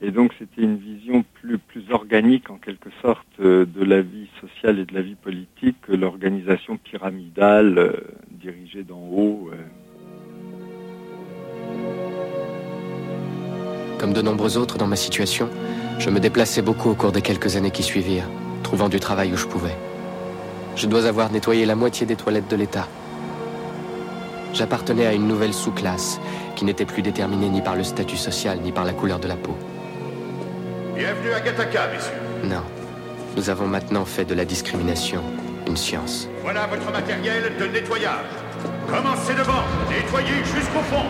Et donc c'était une vision plus, plus organique en quelque sorte euh, de la vie sociale et de la vie politique que l'organisation pyramidale euh, dirigée d'en haut. Comme de nombreux autres dans ma situation, je me déplaçais beaucoup au cours des quelques années qui suivirent, trouvant du travail où je pouvais. Je dois avoir nettoyé la moitié des toilettes de l'État. J'appartenais à une nouvelle sous-classe qui n'était plus déterminée ni par le statut social ni par la couleur de la peau. Bienvenue à Gataka, messieurs. Non. Nous avons maintenant fait de la discrimination une science. Voilà votre matériel de nettoyage. Commencez devant, nettoyez jusqu'au fond.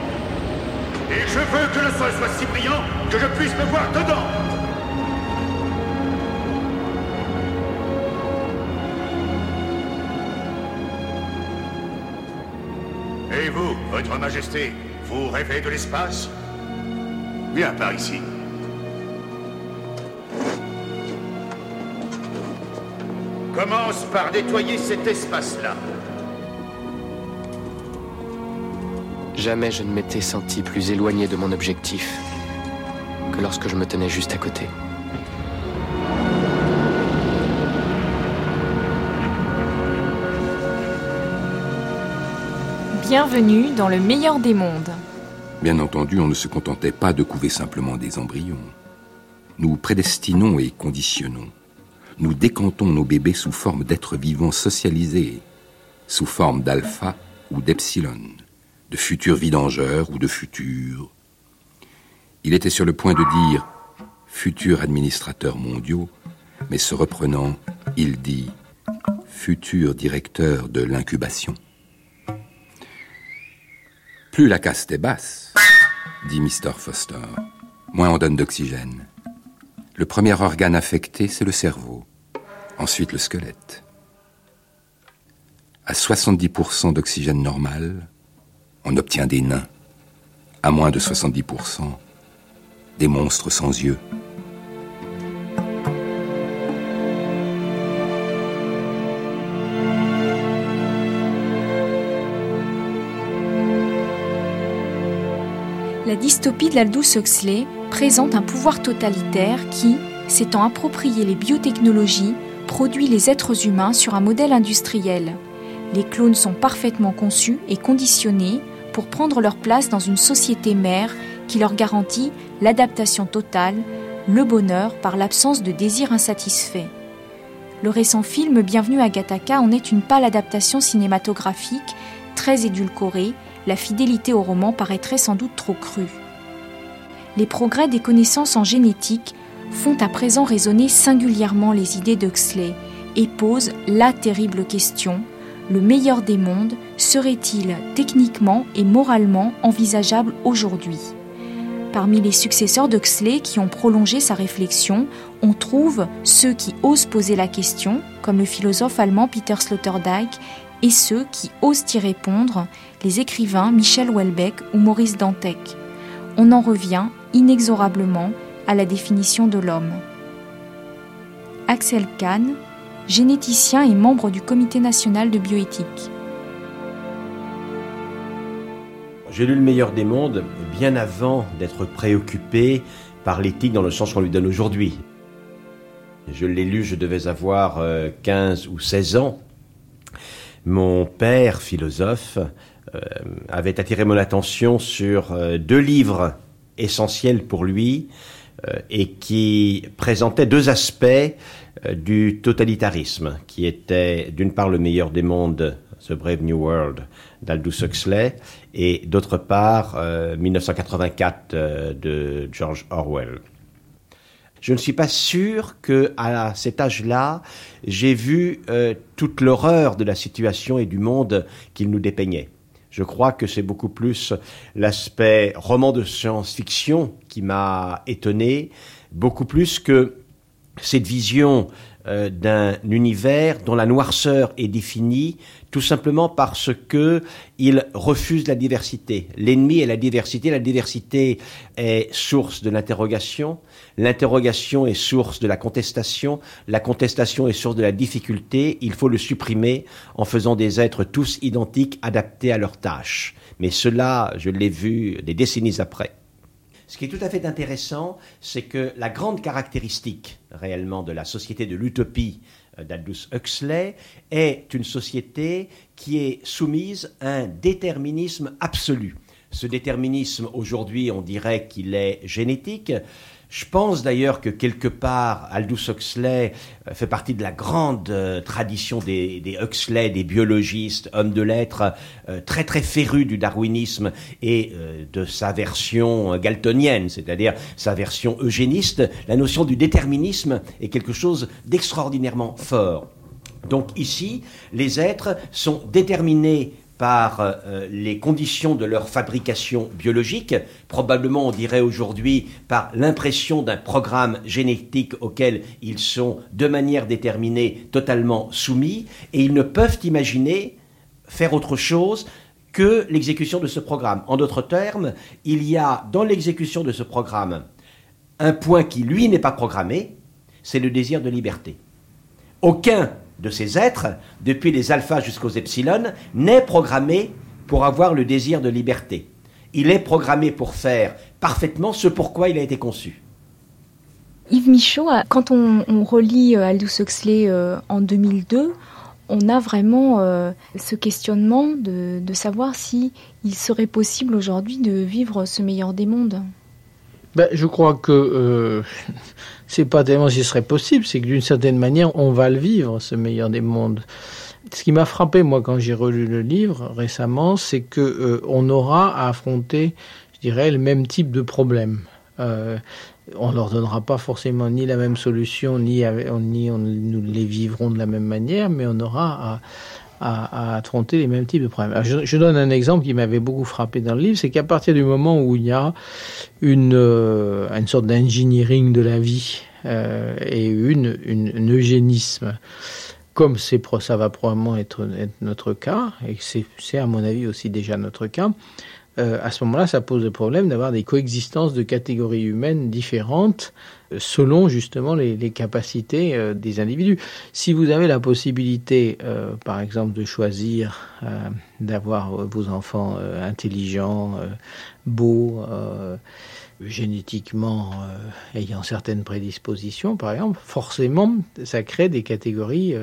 Et je veux que le sol soit si brillant que je puisse me voir dedans. Et vous, votre majesté, vous rêvez de l'espace? Viens par ici. Commence par nettoyer cet espace-là. Jamais je ne m'étais senti plus éloigné de mon objectif que lorsque je me tenais juste à côté. Bienvenue dans le meilleur des mondes. Bien entendu, on ne se contentait pas de couver simplement des embryons. Nous prédestinons et conditionnons. Nous décantons nos bébés sous forme d'êtres vivants socialisés, sous forme d'alpha ou d'epsilon, de futurs vidangeurs ou de futurs. Il était sur le point de dire futurs administrateurs mondiaux, mais se reprenant, il dit futur directeur de l'incubation. Plus la caste est basse, dit Mr. Foster, moins on donne d'oxygène. Le premier organe affecté, c'est le cerveau, ensuite le squelette. À 70% d'oxygène normal, on obtient des nains. À moins de 70%, des monstres sans yeux. La dystopie de l'Aldous Huxley présente un pouvoir totalitaire qui, s'étant approprié les biotechnologies, produit les êtres humains sur un modèle industriel. Les clones sont parfaitement conçus et conditionnés pour prendre leur place dans une société mère qui leur garantit l'adaptation totale, le bonheur par l'absence de désir insatisfait. Le récent film Bienvenue à Gattaca en est une pâle adaptation cinématographique, très édulcorée, la fidélité au roman paraîtrait sans doute trop crue. Les progrès des connaissances en génétique font à présent résonner singulièrement les idées d'Huxley et posent la terrible question le meilleur des mondes serait-il techniquement et moralement envisageable aujourd'hui Parmi les successeurs d'Huxley qui ont prolongé sa réflexion, on trouve ceux qui osent poser la question, comme le philosophe allemand Peter Sloterdijk, et ceux qui osent y répondre, les écrivains Michel Houellebecq ou Maurice Dantec. On en revient inexorablement à la définition de l'homme. Axel Kahn, généticien et membre du Comité national de bioéthique. J'ai lu Le meilleur des mondes bien avant d'être préoccupé par l'éthique dans le sens qu'on lui donne aujourd'hui. Je l'ai lu, je devais avoir 15 euh, ou 16 ans. Mon père, philosophe, euh, avait attiré mon attention sur euh, deux livres essentiels pour lui et qui présentaient deux aspects du totalitarisme, qui étaient d'une part le meilleur des mondes, The Brave New World d'Aldous Huxley, et d'autre part 1984 de George Orwell je ne suis pas sûr que à cet âge-là, j'ai vu euh, toute l'horreur de la situation et du monde qu'il nous dépeignait. Je crois que c'est beaucoup plus l'aspect roman de science-fiction qui m'a étonné, beaucoup plus que cette vision euh, d'un univers dont la noirceur est définie tout simplement parce que il refuse la diversité. L'ennemi est la diversité. La diversité est source de l'interrogation. L'interrogation est source de la contestation. La contestation est source de la difficulté. Il faut le supprimer en faisant des êtres tous identiques, adaptés à leurs tâches. Mais cela, je l'ai vu des décennies après. Ce qui est tout à fait intéressant, c'est que la grande caractéristique réellement de la société de l'utopie euh, d'Aldous Huxley est une société qui est soumise à un déterminisme absolu. Ce déterminisme, aujourd'hui, on dirait qu'il est génétique. Je pense d'ailleurs que quelque part, Aldous Huxley euh, fait partie de la grande euh, tradition des, Huxley, des biologistes, hommes de lettres, euh, très très férus du darwinisme et de sa version galtonienne, c'est-à-dire sa version eugéniste. La notion du déterminisme est quelque chose d'extraordinairement fort. Donc ici, les êtres sont déterminés par euh, les conditions de leur fabrication biologique, probablement on dirait aujourd'hui par l'impression d'un programme génétique auquel ils sont de manière déterminée totalement soumis, et ils ne peuvent imaginer faire autre chose que l'exécution de ce programme. En d'autres termes, il y a dans l'exécution de ce programme un point qui, lui, n'est pas programmé, c'est le désir de liberté. Aucun de ces êtres, depuis les alphas jusqu'aux epsilon, n'est programmé pour avoir le désir de liberté. Il est programmé pour faire parfaitement ce pourquoi il a été conçu. Yves Michaud, quand on, relit euh, Aldous Huxley euh, en 2002, on a vraiment euh, ce questionnement de, savoir si il serait possible aujourd'hui de vivre ce meilleur des mondes. Ben, je crois que euh, c'est pas tellement si ce serait possible, c'est que d'une certaine manière, on va le vivre, ce meilleur des mondes. Ce qui m'a frappé, moi, quand j'ai relu le livre récemment, c'est que euh, on aura à affronter, je dirais, le même type de problème. Euh, on leur donnera pas forcément ni la même solution, ni, on, nous les vivrons de la même manière, mais on aura à, affronter les mêmes types de problèmes. je, donne un exemple qui m'avait beaucoup frappé dans le livre, c'est qu'à partir du moment où il y a une, euh, une sorte d'engineering de la vie euh, et une, une, eugénisme, comme ça va probablement être notre cas, et c'est à mon avis aussi déjà notre cas, euh, à ce moment-là, ça pose le problème d'avoir des coexistences de catégories humaines différentes euh, selon justement les, capacités euh, des individus. Si vous avez la possibilité, par exemple, de choisir d'avoir vos enfants intelligents, beaux, génétiquement ayant certaines prédispositions, par exemple, forcément, ça crée des catégories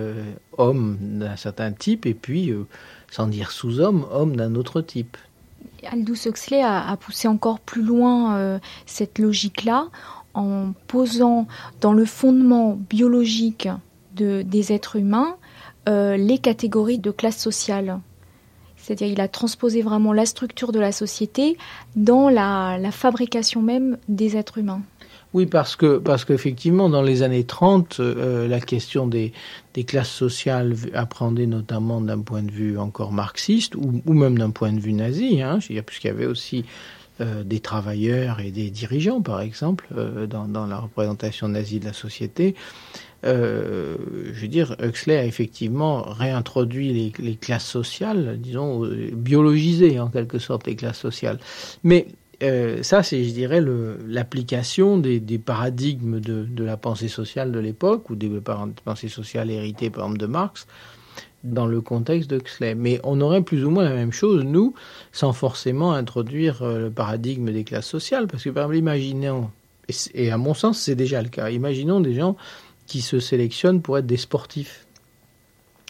hommes d'un certain type et puis, sans dire sous-hommes, hommes d'un autre type. Aldous Huxley a, poussé encore plus loin euh, cette logique-là en posant dans le fondement biologique des êtres humains euh, les catégories de classe sociale. C'est-à-dire il a transposé vraiment la structure de la société dans la fabrication même des êtres humains. Oui, parce que parce qu'effectivement, dans les années 30, euh, la question des, des classes sociales appréhendée notamment d'un point de vue encore marxiste ou, ou même d'un point de vue nazi, hein, puisqu'il y avait aussi euh, des travailleurs et des dirigeants, par exemple, euh, dans, dans, la représentation nazie de la société. Euh, je veux dire, Huxley a effectivement réintroduit les, les classes sociales, disons, biologisé en quelque sorte les classes sociales. Mais euh, ça, c'est, je dirais, l'application des, paradigmes de, la pensée sociale de l'époque, ou des pensées sociales héritées, par exemple, de Marx, dans le contexte d'Huxley. Mais on aurait plus ou moins la même chose, nous, sans forcément introduire euh, le paradigme des classes sociales. Parce que, par exemple, imaginons, et à mon sens, c'est déjà le cas, imaginons des gens qui se sélectionnent pour être des sportifs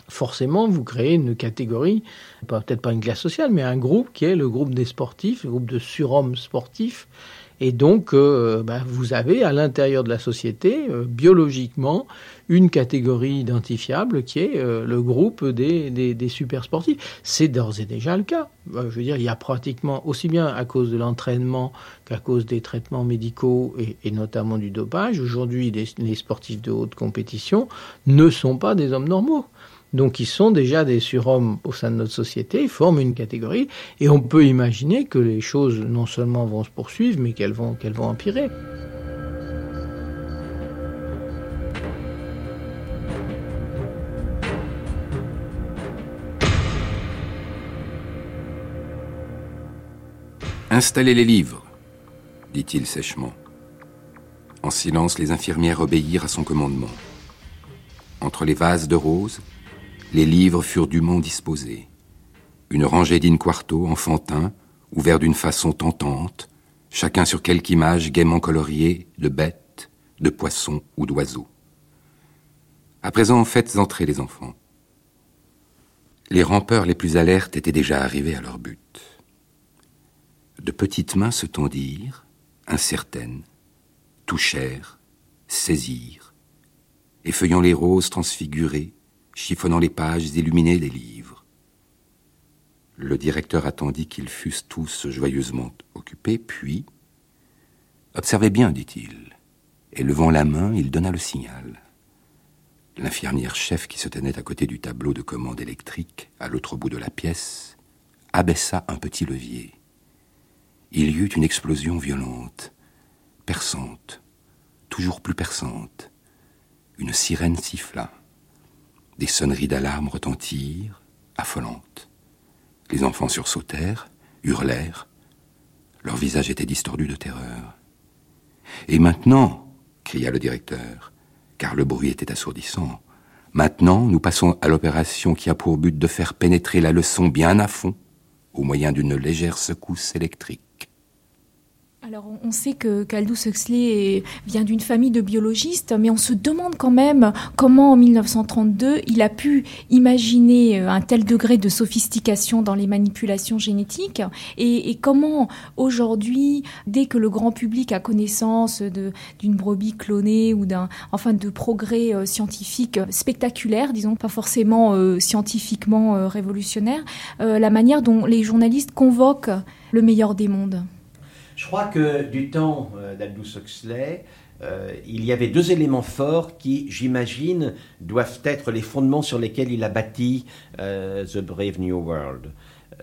forcément, vous créez une catégorie, peut-être pas une classe sociale, mais un groupe qui est le groupe des sportifs, le groupe de surhommes sportifs. Et donc, euh, bah, vous avez à l'intérieur de la société, euh, biologiquement, une catégorie identifiable qui est euh, le groupe des, des, super sportifs. C'est d'ores et déjà le cas. je veux dire, il y a pratiquement, aussi bien à cause de l'entraînement qu'à cause des traitements médicaux et notamment du dopage, aujourd'hui, les sportifs de haute compétition ne sont pas des hommes normaux. Donc ils sont déjà des surhommes au sein de notre société, ils forment une catégorie, et on peut imaginer que les choses non seulement vont se poursuivre, mais qu'elles vont, qu'elles vont empirer. Installez les livres, dit-il sèchement. En silence, les infirmières obéirent à son commandement. Entre les vases de roses, les livres furent dûment disposés. Une rangée d'inquarto enfantins, ouverts d'une façon tentante, chacun sur quelque image gaiement coloriée de bêtes, de poissons ou d'oiseaux. À présent, faites entrer les enfants. Les rampeurs les plus alertes étaient déjà arrivés à leur but. De petites mains se tendirent, incertaines, touchèrent, saisirent, effeuillant les roses transfigurées, chiffonnant les pages illuminées des livres. Le directeur attendit qu'ils fussent tous joyeusement occupés, puis Observez bien, dit-il, et levant la main, il donna le signal. L'infirmière chef qui se tenait à côté du tableau de commande électrique, à l'autre bout de la pièce, abaissa un petit levier. Il y eut une explosion violente, perçante, toujours plus perçante. Une sirène siffla. Des sonneries d'alarme retentirent, affolantes. Les enfants sursautèrent, hurlèrent. Leur visage était distordu de terreur. Et maintenant, cria le directeur, car le bruit était assourdissant, maintenant nous passons à l'opération qui a pour but de faire pénétrer la leçon bien à fond, au moyen d'une légère secousse électrique. Alors, on sait que qu'Aldous Huxley vient d'une famille de biologistes, mais on se demande quand même comment, en 1932, il a pu imaginer euh, un tel degré de sophistication dans les manipulations génétiques, et, comment, aujourd'hui, dès que le grand public a connaissance d'une brebis clonée ou d'un, enfin, de progrès euh, scientifiques spectaculaires, disons, pas forcément euh, scientifiquement révolutionnaires, la manière dont les journalistes convoquent le meilleur des mondes. Je crois que du temps euh, d'Aldous Huxley, euh, il y avait deux éléments forts qui, j'imagine, doivent être les fondements sur lesquels il a bâti euh, The Brave New World.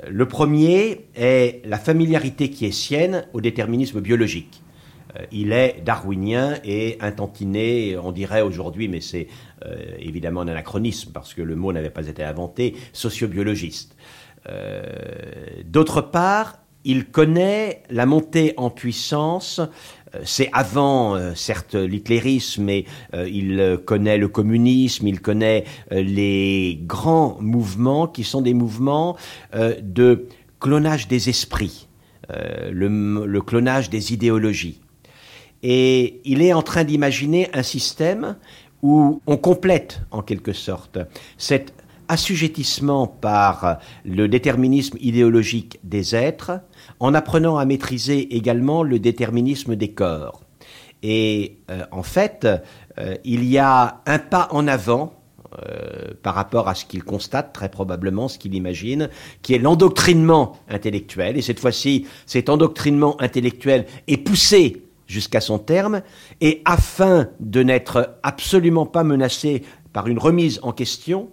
Le premier est la familiarité qui est sienne au déterminisme biologique. Il est darwinien et intantiné, on dirait aujourd'hui, mais c'est évidemment un anachronisme parce que le mot n'avait pas été inventé, sociobiologiste. D'autre part, il connaît la montée en puissance euh, c'est avant, euh, certes, l'hitlérisme, mais euh, il connaît le communisme, il connaît les grands mouvements qui sont des mouvements de clonage des esprits, le, clonage des idéologies. Et il est en train d'imaginer un système où on complète, en quelque sorte, cet assujettissement par le déterminisme idéologique des êtres en apprenant à maîtriser également le déterminisme des corps. Et euh, en fait, euh, il y a un pas en avant euh, par rapport à ce qu'il constate, très probablement, ce qu'il imagine, qui est l'endoctrinement intellectuel. Et cette fois-ci, cet endoctrinement intellectuel est poussé jusqu'à son terme, et afin de n'être absolument pas menacé par une remise en question,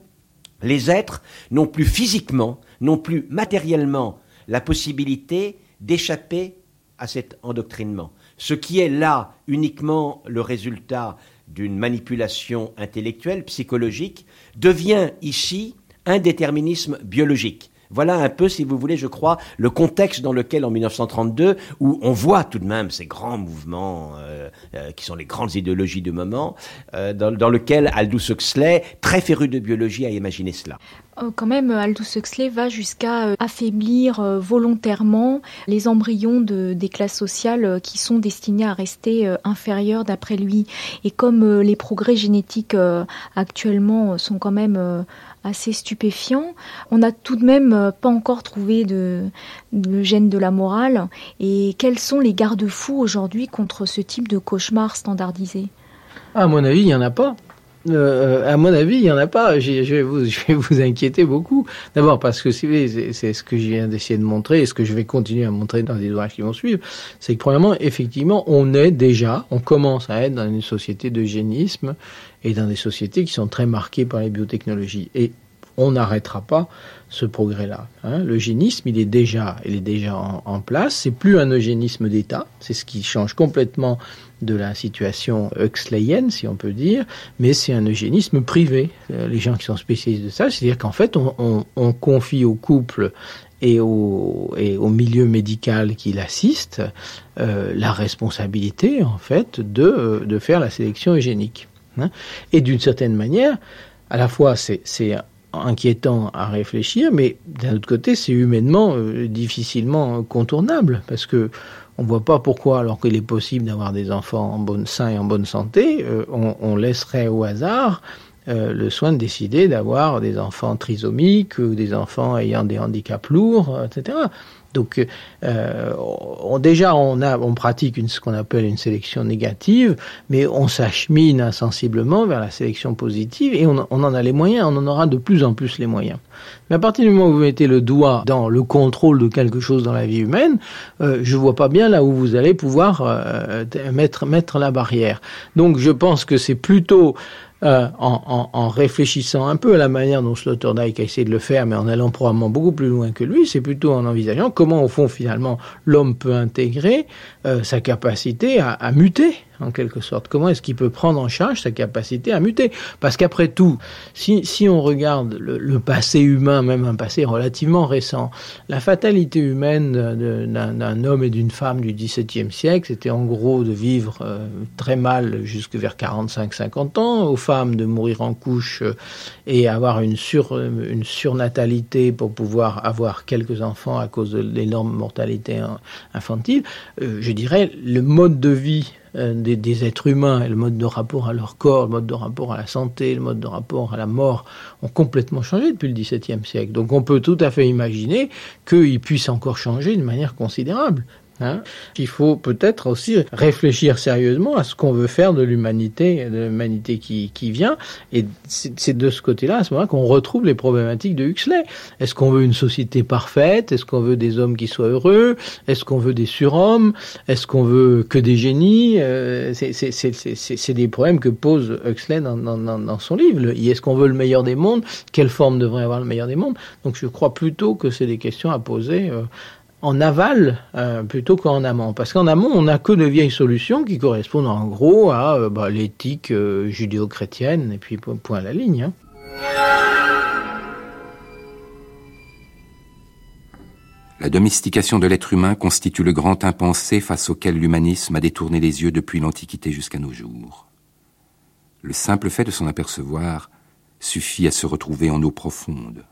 les êtres n'ont plus physiquement, non plus matériellement la possibilité d'échapper à cet endoctrinement. Ce qui est là uniquement le résultat d'une manipulation intellectuelle, psychologique, devient ici un déterminisme biologique. Voilà un peu, si vous voulez, je crois, le contexte dans lequel, en 1932, où on voit tout de même ces grands mouvements euh, euh, qui sont les grandes idéologies du moment, euh, dans, lequel Aldous Huxley, très féru de biologie, a imaginé cela. Quand même, Aldous Huxley va jusqu'à affaiblir volontairement les embryons de, des classes sociales qui sont destinés à rester inférieures d'après lui. Et comme les progrès génétiques actuellement sont quand même assez stupéfiant. On n'a tout de même euh, pas encore trouvé de, le gène de la morale. Et quels sont les garde-fous aujourd'hui contre ce type de cauchemar standardisé? À mon avis, il n'y en a pas. Euh, à mon avis, il n'y en a pas. [laughs] Je vais, vous, inquiéter beaucoup. D'abord parce que c'est ce que je viens d'essayer de montrer et ce que je vais continuer à montrer dans les ouvrages qui vont suivre. C'est que premièrement, effectivement, on est déjà, on commence à être dans une société d'eugénisme et dans des sociétés qui sont très marquées par les biotechnologies. Et on n'arrêtera pas ce progrès-là. Hein. L'eugénisme, il est déjà, il est déjà en, place. C'est plus un eugénisme d'État. C'est ce qui change complètement de la situation huxleyienne, si on peut dire. Mais c'est un eugénisme privé. Euh, les gens qui sont spécialistes de ça, c'est-à-dire qu'en fait, on, confie au couple et au, et au milieu médical qui l'assiste euh, la responsabilité, en fait, de, de faire la sélection eugénique. Hein. Et d'une certaine manière, à la fois c'est inquiétant à réfléchir, mais d'un autre côté, c'est humainement euh, difficilement contournable, parce que on voit pas pourquoi, alors qu'il est possible d'avoir des enfants en bonne sein et en bonne santé, euh, on, laisserait au hasard euh, le soin de décider d'avoir des enfants trisomiques ou des enfants ayant des handicaps lourds, etc. Donc, euh, on, déjà, on, a, on pratique ce qu'on appelle une sélection négative, mais on s'achemine insensiblement vers la sélection positive et on, en a les moyens, on en aura de plus en plus les moyens. Mais à partir du moment où vous mettez le doigt dans le contrôle de quelque chose dans la vie humaine, euh, je vois pas bien là où vous allez pouvoir euh, mettre la barrière. Donc je pense que c'est plutôt euh, en, en, réfléchissant un peu à la manière dont Sloterdijk a essayé de le faire, mais en allant probablement beaucoup plus loin que lui, c'est plutôt en envisageant comment, au fond, finalement, l'homme peut intégrer euh, sa capacité à, à muter en quelque sorte Comment est-ce qu'il peut prendre en charge sa capacité à muter? Parce qu'après tout, si, on regarde le, passé humain, même un passé relativement récent, la fatalité humaine d'un homme et d'une femme du XVIIe siècle, c'était en gros de vivre euh, très mal jusque vers 45-50 ans, aux femmes de mourir en couche euh, et avoir une, sur, une surnatalité pour pouvoir avoir quelques enfants à cause de l'énorme mortalité infantile. Euh, je dirais, le mode de vie euh, des, des, êtres humains et le mode de rapport à leur corps, le mode de rapport à la santé, le mode de rapport à la mort ont complètement changé depuis le XVIIe siècle. Donc on peut tout à fait imaginer qu'ils puissent encore changer de manière considérable. Hein? Il faut peut-être aussi réfléchir sérieusement à ce qu'on veut faire de l'humanité, de l'humanité qui, qui vient. Et c'est de ce côté-là, à ce moment-là, qu'on retrouve les problématiques de Huxley. Est-ce qu'on veut une société parfaite? Est-ce qu'on veut des hommes qui soient heureux? Est-ce qu'on veut des surhommes? Est-ce qu'on veut que des génies? Euh, C'est des problèmes que pose Huxley dans, dans, dans son livre. Est-ce qu'on veut le meilleur des mondes? Quelle forme devrait avoir le meilleur des mondes? Donc je crois plutôt que c'est des questions à poser. Euh, en aval euh, plutôt qu'en amont. Parce qu'en amont, on n'a que de vieilles solutions qui correspondent en gros à euh, bah, l'éthique euh, judéo-chrétienne, et puis point à la ligne. Hein. La domestication de l'être humain constitue le grand impensé face auquel l'humanisme a détourné les yeux depuis l'Antiquité jusqu'à nos jours. Le simple fait de s'en apercevoir suffit à se retrouver en eau profonde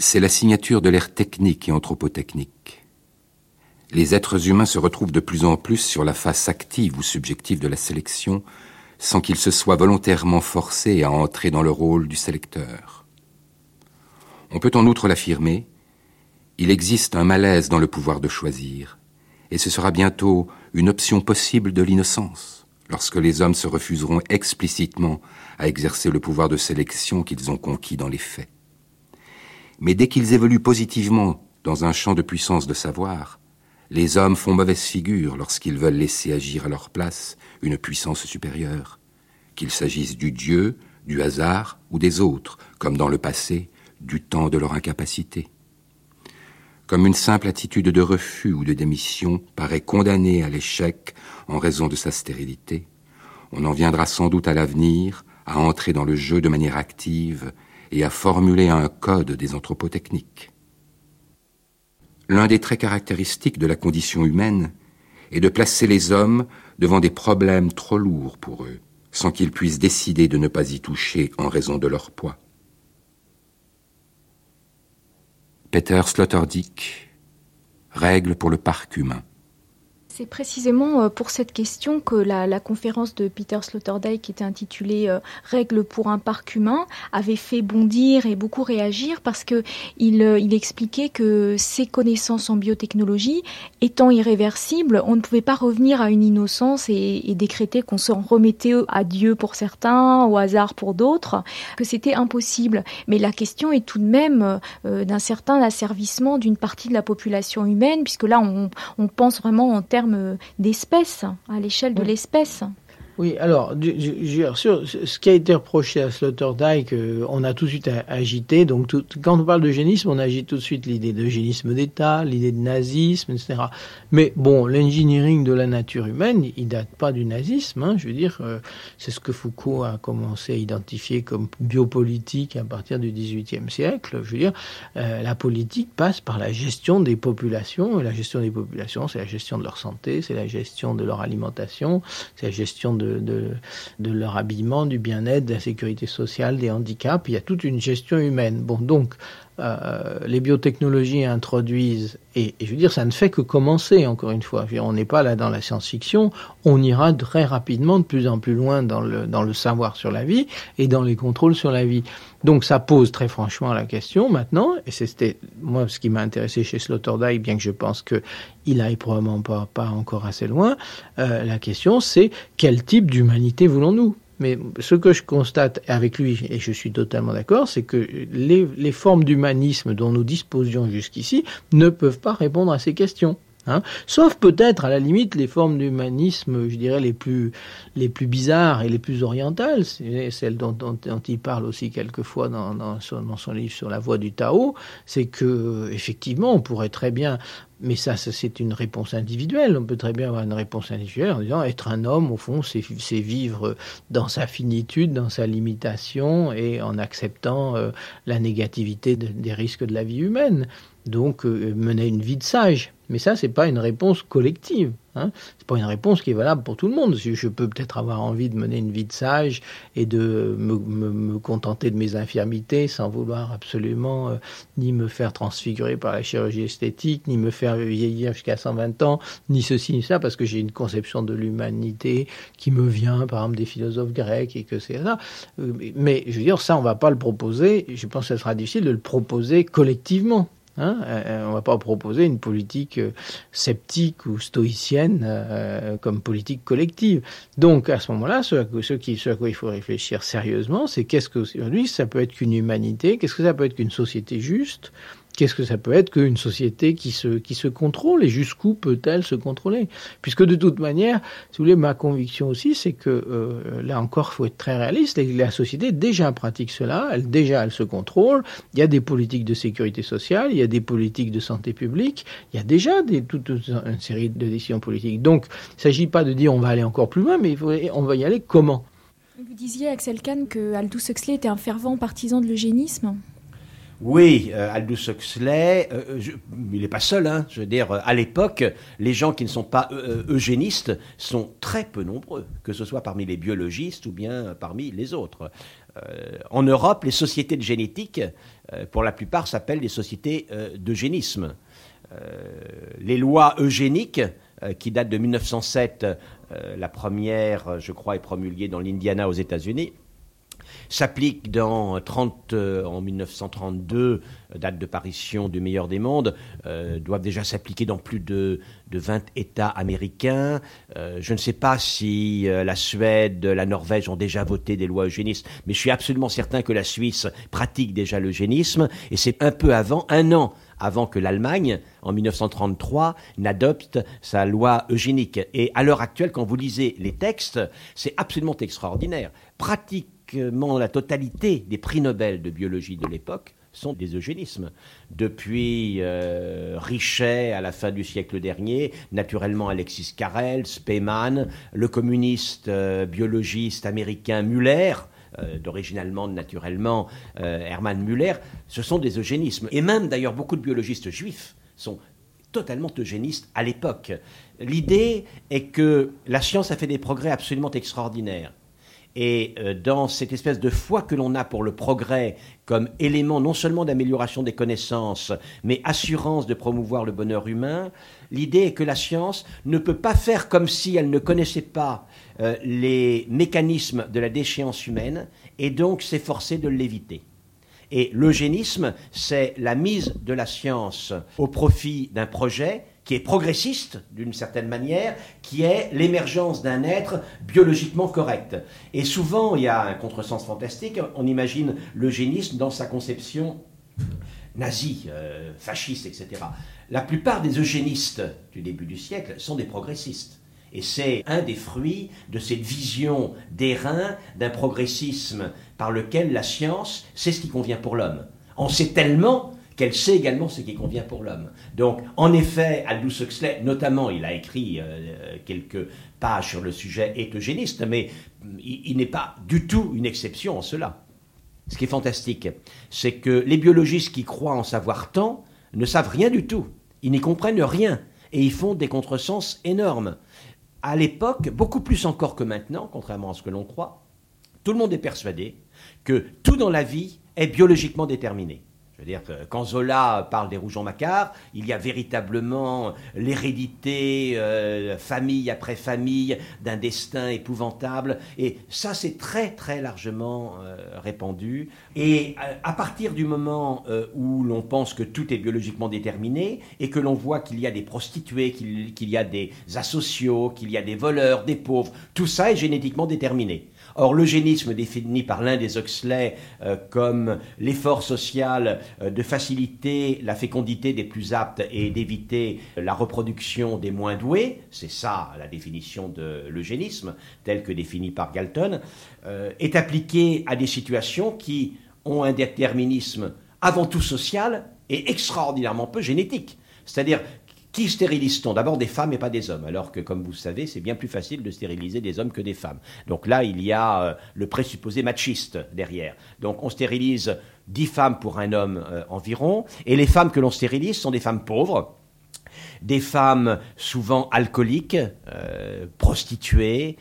c'est la signature de l'ère technique et anthropotechnique. Les êtres humains se retrouvent de plus en plus sur la face active ou subjective de la sélection, sans qu'ils se soient volontairement forcés à entrer dans le rôle du sélecteur. On peut en outre l'affirmer, il existe un malaise dans le pouvoir de choisir, et ce sera bientôt une option possible de l'innocence, lorsque les hommes se refuseront explicitement à exercer le pouvoir de sélection qu'ils ont conquis dans les faits. Mais dès qu'ils évoluent positivement dans un champ de puissance de savoir, les hommes font mauvaise figure lorsqu'ils veulent laisser agir à leur place une puissance supérieure, qu'il s'agisse du Dieu, du hasard ou des autres, comme dans le passé, du temps de leur incapacité. Comme une simple attitude de refus ou de démission paraît condamnée à l'échec en raison de sa stérilité, on en viendra sans doute à l'avenir à entrer dans le jeu de manière active et à formuler un code des anthropotechniques. L'un des traits caractéristiques de la condition humaine est de placer les hommes devant des problèmes trop lourds pour eux, sans qu'ils puissent décider de ne pas y toucher en raison de leur poids. Peter Sloterdijk, Règles pour le parc humain. C'est précisément euh, pour cette question que la, conférence de Peter Sloterdijk, qui était intitulée euh, Règles pour un parc humain, avait fait bondir et beaucoup réagir parce que il, euh, expliquait que ces connaissances en biotechnologie étant irréversibles, on ne pouvait pas revenir à une innocence et, décréter qu'on se remettait à Dieu pour certains, au hasard pour d'autres, que c'était impossible. Mais la question est tout de même d'un certain asservissement d'une partie de la population humaine, puisque là on, on pense vraiment en termes d'espèce, à l'échelle de l'espèce. Oui, alors, sûr, ce qui a été reproché à Sloterdijk, euh, on a tout de suite agité. Donc, quand on parle d'eugénisme, on agite tout de suite l'idée d'eugénisme d'État, l'idée de nazisme, etc. Mais bon, l'engineering de la nature humaine, il date pas du nazisme. Hein, je veux dire, euh, c'est ce que Foucault a commencé à identifier comme biopolitique à partir du XVIIIe siècle. Je veux dire, euh, la politique passe par la gestion des populations. Et la gestion des populations, c'est la gestion de leur santé, c'est la gestion de leur alimentation, c'est la gestion de de, leur habillement, du bien-être, de la sécurité sociale, des handicaps. Il y a toute une gestion humaine. Bon, donc, euh, les biotechnologies introduisent, et, je veux dire, ça ne fait que commencer, encore une fois. on n'est pas là dans la science-fiction, on ira très rapidement de plus en plus loin dans le, dans le savoir sur la vie et dans les contrôles sur la vie. Donc ça pose très franchement la question maintenant, et c'était moi ce qui m'a intéressé chez Sloterdijk, bien que je pense qu'il aille probablement pas, pas encore assez loin, euh, la question c'est quel type d'humanité voulons-nous? Mais ce que je constate avec lui, et je suis totalement d'accord, c'est que les, formes d'humanisme dont nous disposions jusqu'ici ne peuvent pas répondre à ces questions. Hein. Sauf peut-être à la limite les formes d'humanisme, je dirais les plus les plus bizarres et les plus orientales, c'est celles dont, il parle aussi quelquefois dans, son, livre sur la voie du Tao, c'est que effectivement on pourrait très bien mais ça, c'est une réponse individuelle. On peut très bien avoir une réponse individuelle en disant être un homme, au fond, c'est vivre dans sa finitude, dans sa limitation et en acceptant euh, la négativité de, des risques de la vie humaine. Donc, euh, mener une vie de sage. Mais ça, c'est pas une réponse collective. Hein. C'est pas une réponse qui est valable pour tout le monde. Je peux peut-être avoir envie de mener une vie de sage et de me, me, contenter de mes infirmités sans vouloir absolument euh, ni me faire transfigurer par la chirurgie esthétique, ni me faire vieillir jusqu'à 120 ans, ni ceci ni ça, parce que j'ai une conception de l'humanité qui me vient, par exemple, des philosophes grecs et que c'est ça. Euh, mais je veux dire, ça, on va pas le proposer. Je pense que ce sera difficile de le proposer collectivement. Hein euh, on ne va pas proposer une politique euh, sceptique ou stoïcienne euh, comme politique collective. Donc à ce moment-là, ce, ce, à quoi il faut réfléchir sérieusement, c'est qu'est-ce que aujourd'hui ça peut être qu'une humanité, qu'est-ce que ça peut être qu'une société juste, Qu'est-ce que ça peut être qu'une société qui se, qui se contrôle et jusqu'où peut-elle se contrôler? Puisque de toute manière, si vous voulez, ma conviction aussi, c'est que euh, là encore, il faut être très réaliste. La société déjà pratique cela, elle déjà elle se contrôle. Il y a des politiques de sécurité sociale, il y a des politiques de santé publique, il y a déjà toute une série de décisions politiques. Donc, il ne s'agit pas de dire on va aller encore plus loin, mais on va y aller comment? Vous disiez, Axel Kahn, que Aldous Huxley était un fervent partisan de l'eugénisme. Oui, euh, Aldous Huxley, euh, je, il n'est pas seul. Hein, je veux dire, à l'époque, les gens qui ne sont pas euh, eugénistes sont très peu nombreux, que ce soit parmi les biologistes ou bien parmi les autres. Euh, en Europe, les sociétés de génétique, euh, pour la plupart, s'appellent des sociétés d'eugénisme. les lois eugéniques, qui datent de 1907, la première, je crois, est promulguée dans l'Indiana aux États-Unis s'applique dans 30, euh, en 1932, date de parution du meilleur des mondes, euh, doivent déjà s'appliquer dans plus de, de 20 États américains. Euh, je ne sais pas si la Suède, la Norvège ont déjà voté des lois eugénistes, mais je suis absolument certain que la Suisse pratique déjà l'eugénisme, et c'est un peu avant, un an avant que l'Allemagne, en 1933, n'adopte sa loi eugénique. Et à l'heure actuelle, quand vous lisez les textes, c'est absolument extraordinaire. Pratique la totalité des prix Nobel de biologie de l'époque sont des eugénismes. Depuis euh, Richet à la fin du siècle dernier, naturellement Alexis Carrel, Spemann, le communiste euh, biologiste américain Muller, euh, d'origine allemande naturellement, Hermann Müller, ce sont des eugénismes. Et même d'ailleurs beaucoup de biologistes juifs sont totalement eugénistes à l'époque. L'idée est que la science a fait des progrès absolument extraordinaires. Et euh, dans cette espèce de foi que l'on a pour le progrès comme élément non seulement d'amélioration des connaissances, mais assurance de promouvoir le bonheur humain, l'idée est que la science ne peut pas faire comme si elle ne connaissait pas euh, les mécanismes de la déchéance humaine et donc s'efforcer de l'éviter. Et l'eugénisme, c'est la mise de la science au profit d'un projet qui est progressiste d'une certaine manière, qui est l'émergence d'un être biologiquement correct. Et souvent, il y a un contresens fantastique, on imagine l'eugénisme dans sa conception nazie, euh, fasciste, etc. La plupart des eugénistes du début du siècle sont des progressistes. Et c'est un des fruits de cette vision d'airain, d'un progressisme par lequel la science sait ce qui convient pour l'homme. On sait tellement qu'elle sait également ce qui convient pour l'homme. Donc, en effet, Aldous Huxley, notamment, il a écrit euh, quelques pages sur le sujet eugéniste, mais il, n'est pas du tout une exception en cela. Ce qui est fantastique, c'est que les biologistes qui croient en savoir tant ne savent rien du tout. Ils n'y comprennent rien et ils font des contresens énormes. À l'époque, beaucoup plus encore que maintenant, contrairement à ce que l'on croit, tout le monde est persuadé que tout dans la vie est biologiquement déterminé. Je veux dire que quand Zola parle des Rougeons Macquart, il y a véritablement l'hérédité, euh, famille après famille, d'un destin épouvantable. Et ça, c'est très, très largement euh, répandu. Et euh, à, partir du moment où l'on pense que tout est biologiquement déterminé et que l'on voit qu'il y a des prostituées, qu'il y a des asociaux, qu'il y a des voleurs, des pauvres, tout ça est génétiquement déterminé. Or, l'eugénisme défini par l'un des Huxley euh, comme l'effort social euh, de faciliter la fécondité des plus aptes et d'éviter la reproduction des moins doués, c'est ça la définition de l'eugénisme, telle que définie par Galton, euh, est appliqué à des situations qui ont un déterminisme avant tout social et extraordinairement peu génétique. C'est-à-dire qui stérilise-t-on? D'abord des femmes et pas des hommes, alors que, comme vous savez, c'est bien plus facile de stériliser des hommes que des femmes. Donc là, il y a euh, le présupposé machiste derrière. Donc on stérilise dix femmes pour un homme euh, environ, et les femmes que l'on stérilise sont des femmes pauvres, des femmes souvent alcooliques, euh, prostituées,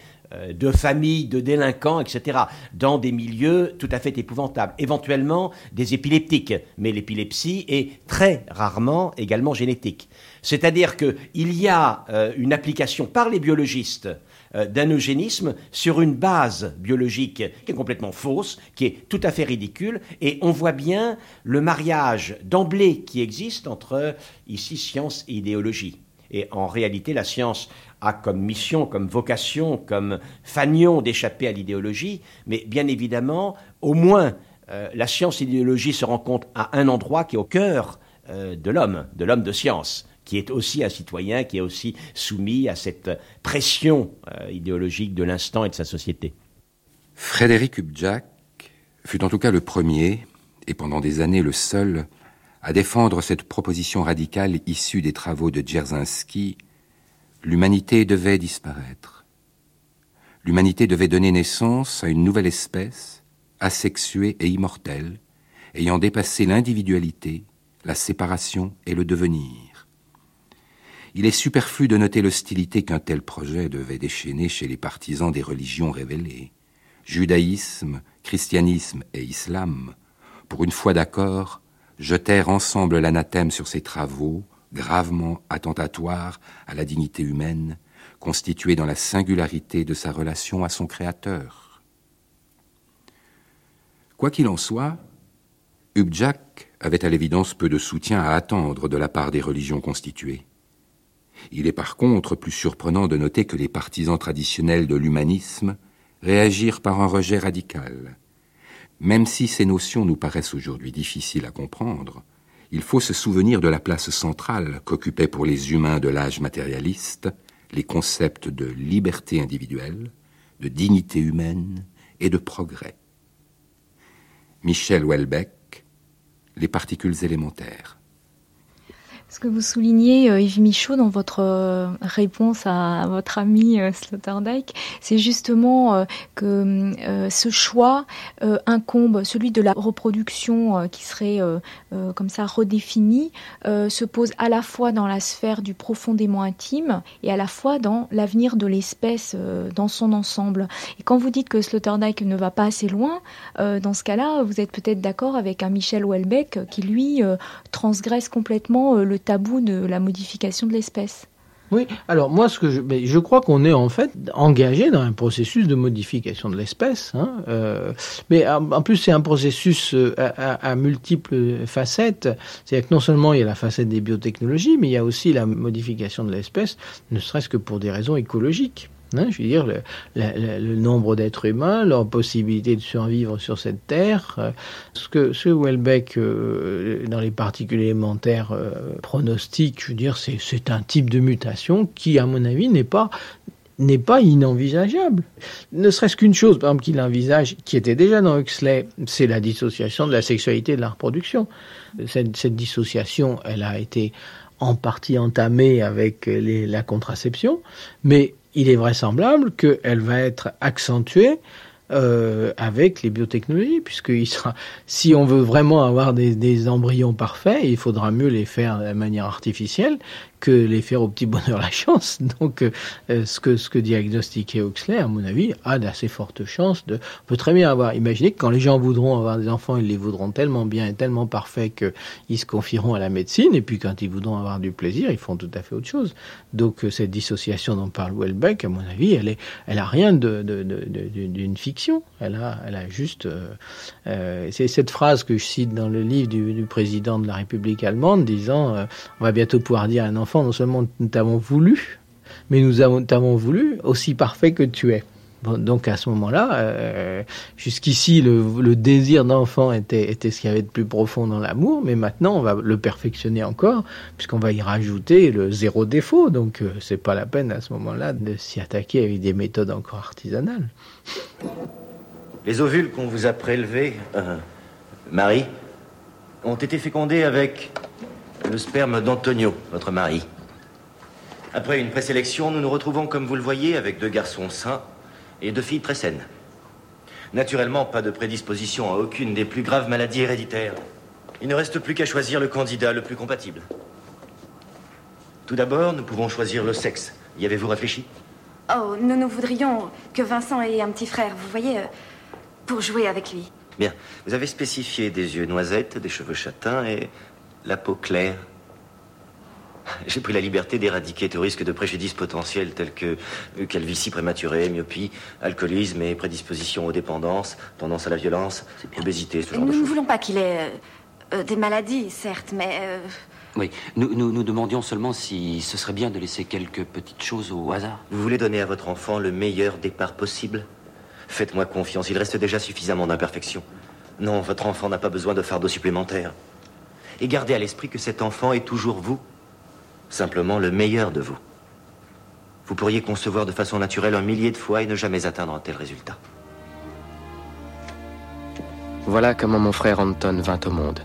de familles de délinquants, etc., dans des milieux tout à fait épouvantables. Éventuellement des épileptiques, mais l'épilepsie est très rarement également génétique. C'est-à-dire qu'il y a euh, une application par les biologistes euh, d'un eugénisme sur une base biologique qui est complètement fausse, qui est tout à fait ridicule, et on voit bien le mariage d'emblée qui existe entre ici science et idéologie. Et en réalité, la science a comme mission, comme vocation, comme fanion d'échapper à l'idéologie, mais bien évidemment, au moins, euh, la science et l'idéologie se rencontrent à un endroit qui est au cœur euh, de l'homme, de l'homme de science, qui est aussi un citoyen, qui est aussi soumis à cette pression euh, idéologique de l'instant et de sa société. Frédéric Ubjak fut en tout cas le premier, et pendant des années le seul, à défendre cette proposition radicale issue des travaux de Dzerzhinsky l'humanité devait disparaître. L'humanité devait donner naissance à une nouvelle espèce, asexuée et immortelle, ayant dépassé l'individualité, la séparation et le devenir. Il est superflu de noter l'hostilité qu'un tel projet devait déchaîner chez les partisans des religions révélées. Judaïsme, christianisme et islam, pour une fois d'accord, jetèrent ensemble l'anathème sur ces travaux, gravement attentatoire à la dignité humaine, constituée dans la singularité de sa relation à son Créateur. Quoi qu'il en soit, Ubjak avait à l'évidence peu de soutien à attendre de la part des religions constituées. Il est par contre plus surprenant de noter que les partisans traditionnels de l'humanisme réagirent par un rejet radical. Même si ces notions nous paraissent aujourd'hui difficiles à comprendre, il faut se souvenir de la place centrale qu'occupaient pour les humains de l'âge matérialiste les concepts de liberté individuelle, de dignité humaine et de progrès. Michel Houellebecq, Les particules élémentaires. Ce que vous soulignez, euh, Yves Michaud, dans votre euh, réponse à, votre ami euh, Sloterdijk, c'est justement que ce choix incombe, celui de la reproduction qui serait comme ça redéfinie, se pose à la fois dans la sphère du profondément intime et à la fois dans l'avenir de l'espèce dans son ensemble. Et quand vous dites que Sloterdijk ne va pas assez loin, dans ce cas-là, vous êtes peut-être d'accord avec un Michel Houellebecq qui, lui, transgresse complètement le tabou de la modification de l'espèce. Oui, alors moi, ce que je, je crois qu'on est en fait engagé dans un processus de modification de l'espèce, hein, euh, mais en, plus c'est un processus euh, à, multiples facettes. C'est-à-dire que non seulement il y a la facette des biotechnologies, mais il y a aussi la modification de l'espèce, ne serait-ce que pour des raisons écologiques. Hein, je veux dire, le, nombre d'êtres humains, leur possibilité de survivre sur cette terre. Euh, ce que ce Welbeck, euh, dans les particules élémentaires, euh, je veux dire, c'est un type de mutation qui, à mon avis, n'est pas n'est inenvisageable. Ne serait-ce qu'une chose, par exemple, qu'il envisage, qui était déjà dans Huxley, c'est la dissociation de la sexualité et de la reproduction. Cette, dissociation, elle a été en partie entamée avec la contraception, mais il est vraisemblable qu'elle va être accentuée euh, avec les biotechnologies, puisque si on veut vraiment avoir des, embryons parfaits, il faudra mieux les faire de manière artificielle que les faire au petit bonheur la chance. [laughs] Donc, euh, ce que ce que diagnostiquait Huxley, à mon avis, a d'assez fortes chances de. On peut très bien avoir. Imaginez que quand les gens voudront avoir des enfants, ils les voudront tellement bien et tellement parfaits qu'ils se confieront à la médecine. Et puis, quand ils voudront avoir du plaisir, ils font tout à fait autre chose. Donc, euh, cette dissociation dont parle Welbeck, à mon avis, elle est, elle a rien de, de, d'une fiction. Elle a, elle a juste. Euh, euh, c'est cette phrase que je cite dans le livre du, président de la République allemande, disant euh, on va bientôt pouvoir dire à un enfant non seulement nous t'avons voulu, mais nous t'avons voulu aussi parfait que tu es. donc à ce moment-là, euh, jusqu'ici, le, désir d'enfant était, ce qu'il y avait de plus profond dans l'amour, mais maintenant, on va le perfectionner encore, puisqu'on va y rajouter le zéro défaut. Donc, euh, c'est pas la peine à ce moment-là de s'y attaquer avec des méthodes encore artisanales. Les ovules qu'on vous a prélevés, euh, Marie, ont été fécondés avec le sperme d'Antonio, votre mari. Après une présélection, nous nous retrouvons, comme vous le voyez, avec deux garçons sains et deux filles très saines. Naturellement, pas de prédisposition à aucune des plus graves maladies héréditaires. Il ne reste plus qu'à choisir le candidat le plus compatible. Tout d'abord, nous pouvons choisir le sexe. Y avez-vous réfléchi? Oh, nous, nous voudrions que Vincent ait un petit frère, vous voyez, euh, pour jouer avec lui. Bien. Vous avez spécifié des yeux noisettes, des cheveux châtains et la peau claire. J'ai pris la liberté d'éradiquer tout risque de préjudice potentiel tels que euh, calvitie prématurée, myopie, alcoolisme et prédisposition aux dépendances, tendance à la violence, obésité, ce genre nous de ne voulons pas qu'il ait euh, euh, des maladies, certes, mais... Oui, nous, nous, nous demandions seulement si ce serait bien de laisser quelques petites choses au hasard. Vous voulez donner à votre enfant le meilleur départ possible? Faites-moi confiance, il reste déjà suffisamment d'imperfections. Non, votre enfant n'a pas besoin de fardeau supplémentaire. Et gardez à l'esprit que cet enfant est toujours vous. Simplement le meilleur de vous. Vous pourriez concevoir de façon naturelle un millier de fois et ne jamais atteindre un tel résultat. Voilà comment mon frère Anton vint au monde.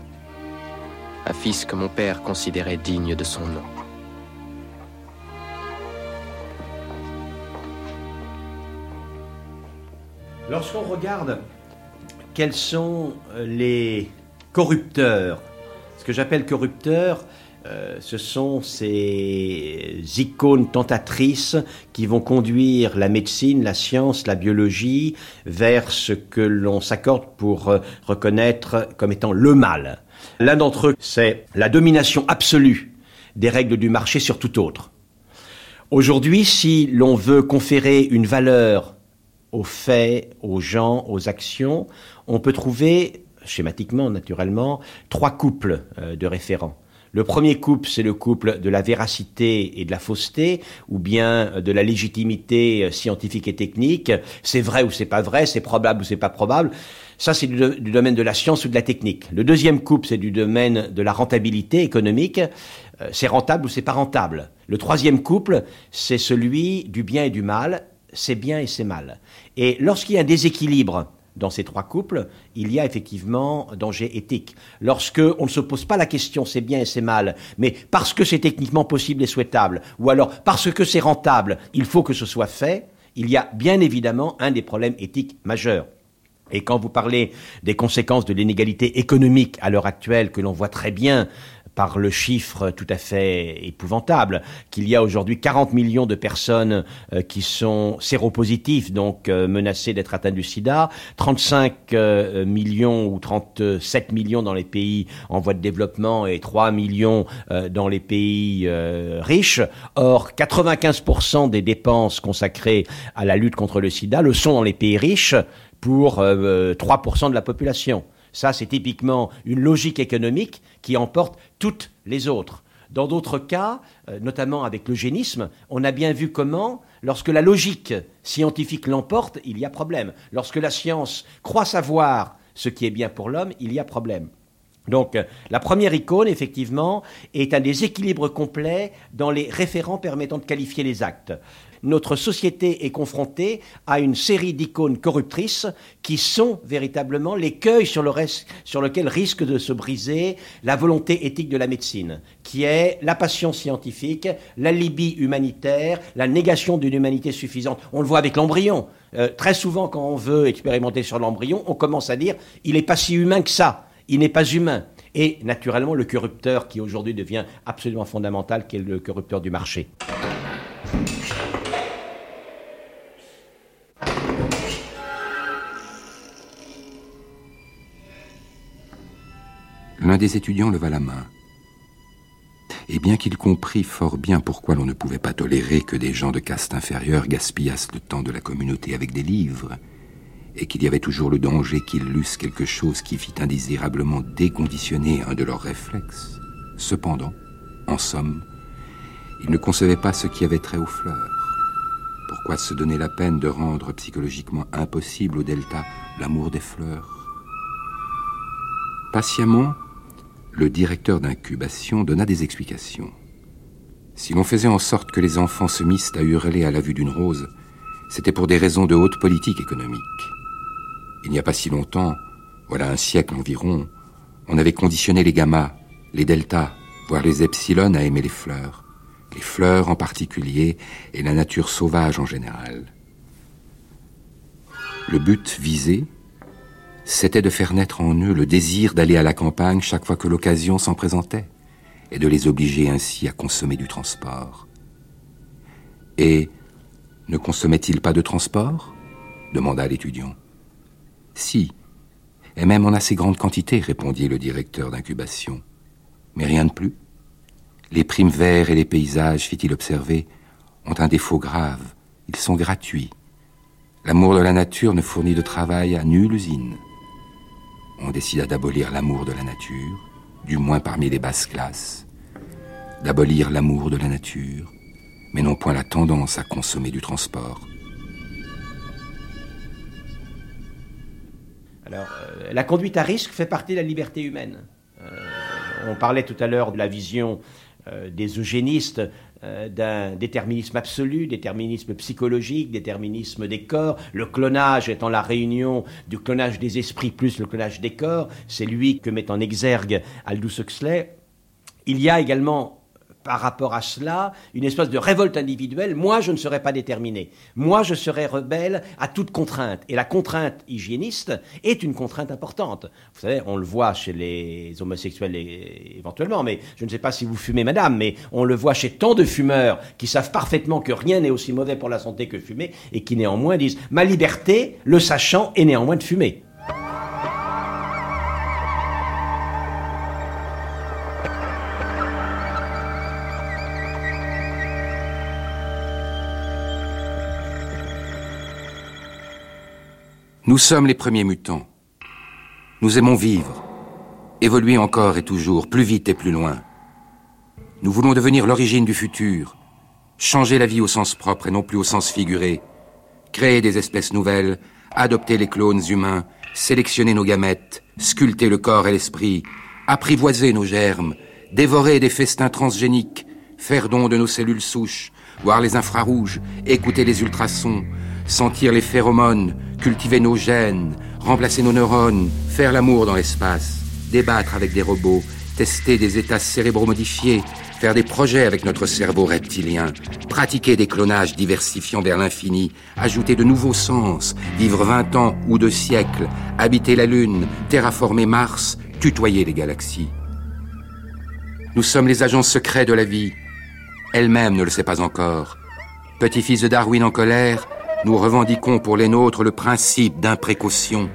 Un fils que mon père considérait digne de son nom. Lorsqu'on regarde quels sont les corrupteurs, ce que j'appelle corrupteurs, euh, ce sont ces icônes tentatrices qui vont conduire la médecine, la science, la biologie vers ce que l'on s'accorde pour euh, reconnaître comme étant le mal. L'un d'entre eux, c'est la domination absolue des règles du marché sur tout autre. Aujourd'hui, si l'on veut conférer une valeur aux faits, aux gens, aux actions, on peut trouver, schématiquement naturellement, trois couples euh, de référents. Le premier couple, c'est le couple de la véracité et de la fausseté, ou bien de la légitimité scientifique et technique. C'est vrai ou c'est pas vrai, c'est probable ou c'est pas probable. Ça, c'est du, domaine de la science ou de la technique. Le deuxième couple, c'est du domaine de la rentabilité économique. Euh, c'est rentable ou c'est pas rentable. Le troisième couple, c'est celui du bien et du mal. C'est bien et c'est mal. Et lorsqu'il y a un déséquilibre dans ces trois couples, il y a effectivement danger éthique. Lorsque on ne se pose pas la question c'est bien et c'est mal, mais parce que c'est techniquement possible et souhaitable, ou alors parce que c'est rentable, il faut que ce soit fait, il y a bien évidemment un des problèmes éthiques majeurs. Et quand vous parlez des conséquences de l'inégalité économique à l'heure actuelle, que l'on voit très bien par le chiffre tout à fait épouvantable qu'il y a aujourd'hui 40 millions de personnes euh, qui sont séropositives, donc euh, menacées d'être atteintes du sida, 35 euh, millions ou 37 millions dans les pays en voie de développement et 3 millions dans les pays riches. Or, 95% des dépenses consacrées à la lutte contre le sida le sont dans les pays riches pour 3% de la population. Ça, c'est typiquement une logique économique qui emporte toutes les autres. Dans d'autres cas, euh, notamment avec l'eugénisme, on a bien vu comment, lorsque la logique scientifique l'emporte, il y a problème. Lorsque la science croit savoir ce qui est bien pour l'homme, il y a problème. Donc, la première icône, effectivement, est un déséquilibre complet dans les référents permettant de qualifier les actes notre société est confrontée à une série d'icônes corruptrices qui sont véritablement l'écueil sur, le sur lequel risque de se briser la volonté éthique de la médecine, qui est la passion scientifique, l'alibi humanitaire, la négation d'une humanité suffisante. On le voit avec l'embryon. Euh, très souvent, quand on veut expérimenter sur l'embryon, on commence à dire il n'est pas si humain que ça, il n'est pas humain. Et naturellement, le corrupteur qui aujourd'hui devient absolument fondamental, qui est le corrupteur du marché. L'un des étudiants leva la main. Et bien qu'il comprît fort bien pourquoi l'on ne pouvait pas tolérer que des gens de caste inférieure gaspillassent le temps de la communauté avec des livres, et qu'il y avait toujours le danger qu'ils lussent quelque chose qui fit indésirablement déconditionner un de leurs réflexes, cependant, en somme, il ne concevait pas ce qui avait trait aux fleurs. Pourquoi se donner la peine de rendre psychologiquement impossible au delta l'amour des fleurs? Patiemment, le directeur d'incubation donna des explications. Si l'on faisait en sorte que les enfants se missent à hurler à la vue d'une rose, c'était pour des raisons de haute politique économique. Il n'y a pas si longtemps, voilà un siècle environ, on avait conditionné les gammas, les deltas, voire les epsilon à aimer les fleurs, les fleurs en particulier et la nature sauvage en général. Le but visé, c'était de faire naître en eux le désir d'aller à la campagne chaque fois que l'occasion s'en présentait, et de les obliger ainsi à consommer du transport. Et ne consommait-il pas de transport? demanda l'étudiant. Si, et même en assez grande quantité, répondit le directeur d'incubation. Mais rien de plus. Les primes verts et les paysages, fit-il observer, ont un défaut grave. Ils sont gratuits. L'amour de la nature ne fournit de travail à nulle usine. On décida d'abolir l'amour de la nature, du moins parmi les basses classes, d'abolir l'amour de la nature, mais non point la tendance à consommer du transport. Alors, euh, la conduite à risque fait partie de la liberté humaine. Euh, on parlait tout à l'heure de la vision euh, des eugénistes d'un déterminisme absolu, déterminisme psychologique, déterminisme des corps, le clonage étant la réunion du clonage des esprits plus le clonage des corps, c'est lui que met en exergue Aldous Huxley. Il y a également par rapport à cela une espèce de révolte individuelle. Moi, je ne serais pas déterminé. Moi, je serais rebelle à toute contrainte. Et la contrainte hygiéniste est une contrainte importante. Vous savez, on le voit chez les homosexuels éventuellement, mais je ne sais pas si vous fumez, madame, mais on le voit chez tant de fumeurs qui savent parfaitement que rien n'est aussi mauvais pour la santé que fumer et qui néanmoins disent ma liberté, le sachant, est néanmoins de fumer. Nous sommes les premiers mutants. Nous aimons vivre, évoluer encore et toujours, plus vite et plus loin. Nous voulons devenir l'origine du futur, changer la vie au sens propre et non plus au sens figuré, créer des espèces nouvelles, adopter les clones humains, sélectionner nos gamètes, sculpter le corps et l'esprit, apprivoiser nos germes, dévorer des festins transgéniques, faire don de nos cellules souches, voir les infrarouges, écouter les ultrasons, sentir les phéromones, cultiver nos gènes, remplacer nos neurones, faire l'amour dans l'espace, débattre avec des robots, tester des états cérébro-modifiés, faire des projets avec notre cerveau reptilien, pratiquer des clonages diversifiant vers l'infini, ajouter de nouveaux sens, vivre vingt ans ou deux siècles, habiter la Lune, terraformer Mars, tutoyer les galaxies. Nous sommes les agents secrets de la vie. Elle-même ne le sait pas encore. Petit-fils de Darwin en colère, nous revendiquons pour les nôtres le principe d'imprécaution.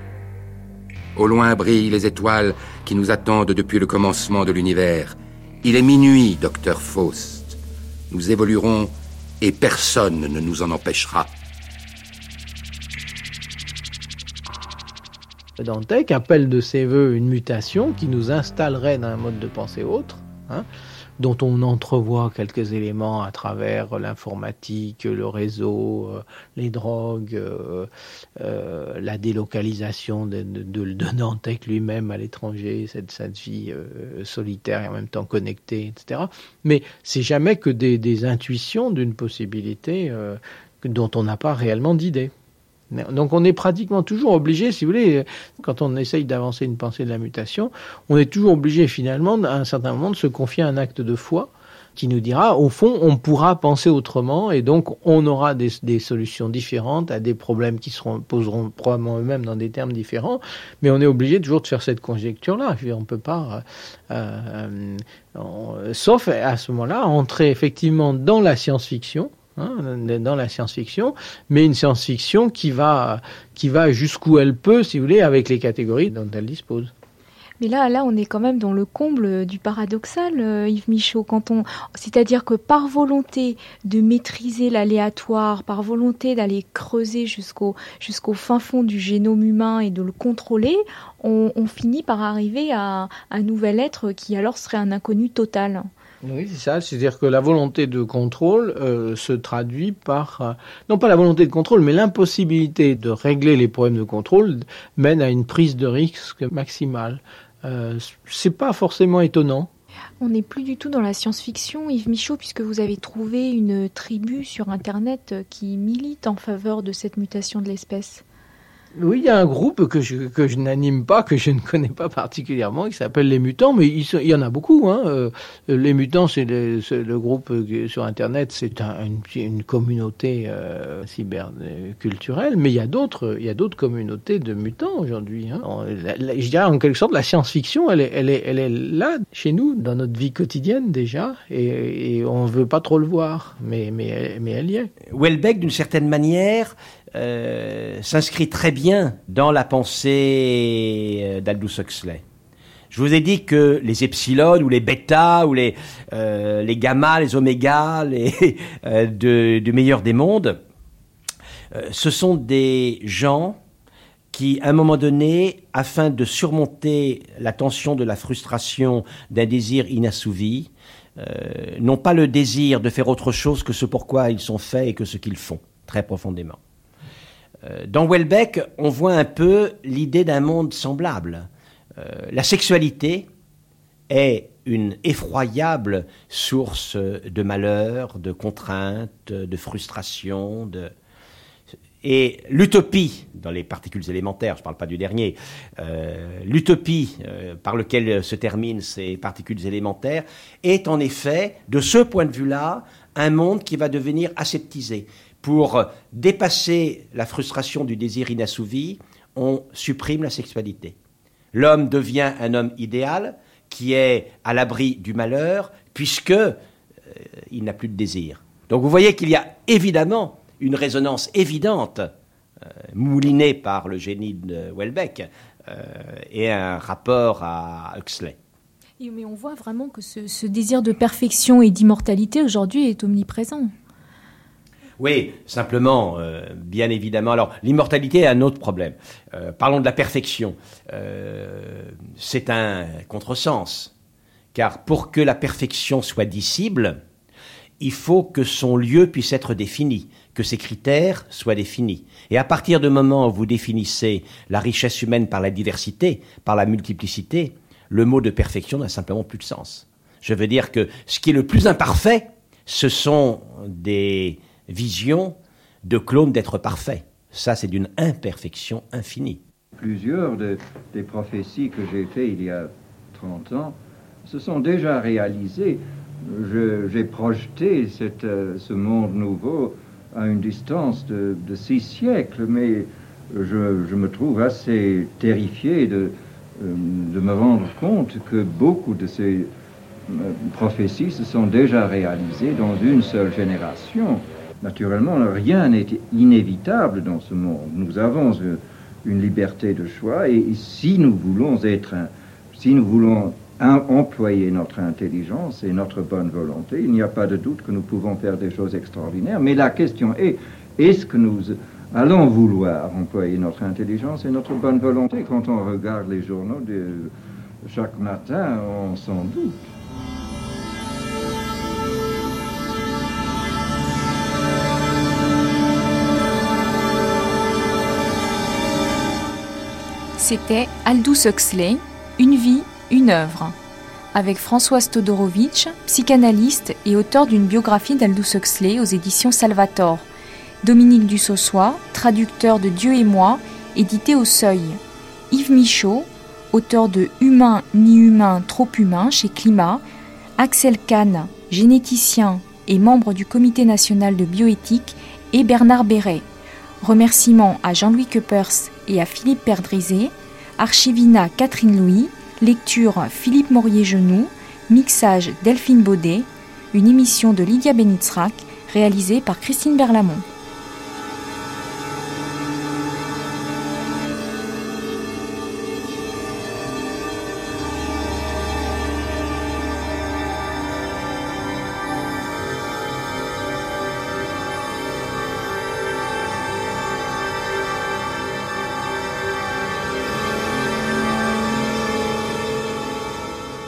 Au loin brillent les étoiles qui nous attendent depuis le commencement de l'univers. Il est minuit, docteur Faust. Nous évoluerons et personne ne nous en empêchera. Dantec appelle de ses voeux une mutation qui nous installerait dans un mode de pensée autre. Hein dont on entrevoit quelques éléments à travers l'informatique, le réseau, euh, les drogues, euh, euh, la délocalisation de, de, de lui-même à l'étranger, cette, cette vie solitaire et en même temps connectée, etc. Mais c'est jamais que des, des intuitions d'une possibilité dont on n'a pas réellement d'idée. Donc on est pratiquement toujours obligé, si vous voulez, quand on essaye d'avancer une pensée de la mutation, on est toujours obligé finalement à un certain moment de se confier à un acte de foi qui nous dira, au fond, on pourra penser autrement et donc on aura des, solutions différentes à des problèmes qui seront, poseront probablement eux-mêmes dans des termes différents, mais on est obligé toujours de faire cette conjecture-là. On peut pas, euh, euh, sauf à ce moment-là, entrer effectivement dans la science-fiction, Hein, dans la science-fiction, mais une science-fiction qui va, qui va jusqu'où elle peut, si vous voulez, avec les catégories dont elle dispose. Mais là, là, on est quand même dans le comble du paradoxal, euh, Yves Michaud. Quand on, c'est-à-dire que par volonté de maîtriser l'aléatoire, par volonté d'aller creuser jusqu'au jusqu'au fin fond du génome humain et de le contrôler, on, on finit par arriver à un nouvel être qui alors serait un inconnu total. Oui, c'est ça. C'est-à-dire que la volonté de contrôle euh, se traduit par, euh, non pas la volonté de contrôle, mais l'impossibilité de régler les problèmes de contrôle mène à une prise de risque maximale. Euh, c'est pas forcément étonnant. On n'est plus du tout dans la science-fiction, Yves Michaud, puisque vous avez trouvé une tribu sur Internet qui milite en faveur de cette mutation de l'espèce. Oui, il y a un groupe que je, que je n'anime pas, que je ne connais pas particulièrement, qui s'appelle Les Mutants, mais il, y en a beaucoup. Hein. Euh, les Mutants, c'est le, groupe sur Internet, c'est un, une, communauté euh, cyberculturelle, mais il y a d'autres, communautés de mutants aujourd'hui. Hein. Je dirais en quelque sorte, la science-fiction, elle est, elle est, elle est là chez nous, dans notre vie quotidienne déjà, et, et on ne veut pas trop le voir, mais, mais, mais elle y est. Welbeck, d'une certaine manière, euh, s'inscrit très bien dans la pensée euh, d'Aldous Huxley. Je vous ai dit que les epsilon ou les bêta ou les, euh, les gamma, les oméga, [laughs] les, de, du meilleur des mondes, ce sont des gens qui, à un moment donné, afin de surmonter la tension de la frustration d'un désir inassouvi, n'ont pas le désir de faire autre chose que ce pourquoi ils sont faits et que ce qu'ils font, très profondément. Euh, dans Welbeck, on voit un peu l'idée d'un monde semblable. Euh, la sexualité est une effroyable source de malheur, de contraintes, de frustration. Et l'utopie, dans les particules élémentaires, je ne parle pas du dernier, euh, l'utopie par laquelle se terminent ces particules élémentaires est en effet, de ce point de vue-là, un monde qui va devenir aseptisé. Pour dépasser la frustration du désir inassouvi, on supprime la sexualité. L'homme devient un homme idéal qui est à l'abri du malheur puisque euh, il n'a plus de désir. Donc vous voyez qu'il y a évidemment une résonance évidente euh, moulinée par le génie de Welbeck euh, et un rapport à Huxley. Mais on voit vraiment que ce, ce désir de perfection et d'immortalité aujourd'hui est omniprésent. Oui, simplement, euh, bien évidemment. Alors, l'immortalité est un autre problème. Euh, parlons de la perfection. Euh, c'est un contresens. Car pour que la perfection soit dissible, il faut que son lieu puisse être défini, que ses critères soient définis. Et à partir du moment où vous définissez la richesse humaine par la diversité, par la multiplicité, le mot de perfection n'a simplement plus de sens. Je veux dire que ce qui est le plus imparfait, ce sont des vision de clone d'être parfait. Ça, c'est d'une imperfection infinie. Plusieurs de, des prophéties que j'ai faites il y a 30 ans se sont déjà réalisées. J'ai projeté euh, ce monde nouveau à une distance de, six siècles, mais je, me trouve assez terrifié de, euh, de me rendre compte que beaucoup de ces euh, prophéties se sont déjà réalisées dans une seule génération. Naturellement, rien n'est inévitable dans ce monde. Nous avons une liberté de choix et si nous voulons être, si nous voulons employer notre intelligence et notre bonne volonté, il n'y a pas de doute que nous pouvons faire des choses extraordinaires. Mais la question est, est-ce que nous allons vouloir employer notre intelligence et notre bonne volonté? Quand on regarde les journaux de chaque matin, on s'en doute. C'était Aldous Huxley, Une vie, une œuvre, avec Françoise Todorovitch, psychanalyste et auteur d'une biographie d'Aldous Huxley aux éditions Salvator, Dominique Dussossois, traducteur de Dieu et moi, édité au Seuil, Yves Michaud, auteur de Humain ni humain, trop humain chez Climat, Axel Kahn, généticien et membre du Comité national de bioéthique, et Bernard Béret. Remerciements à Jean-Louis Keupers et à Philippe Perdrizé, Archivina Catherine Louis, lecture Philippe Maurier-Genoux, mixage Delphine Baudet, une émission de Lydia Benitzrak réalisée par Christine Berlamont.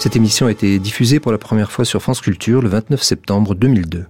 Cette émission a été diffusée pour la première fois sur France Culture le 29 septembre 2002.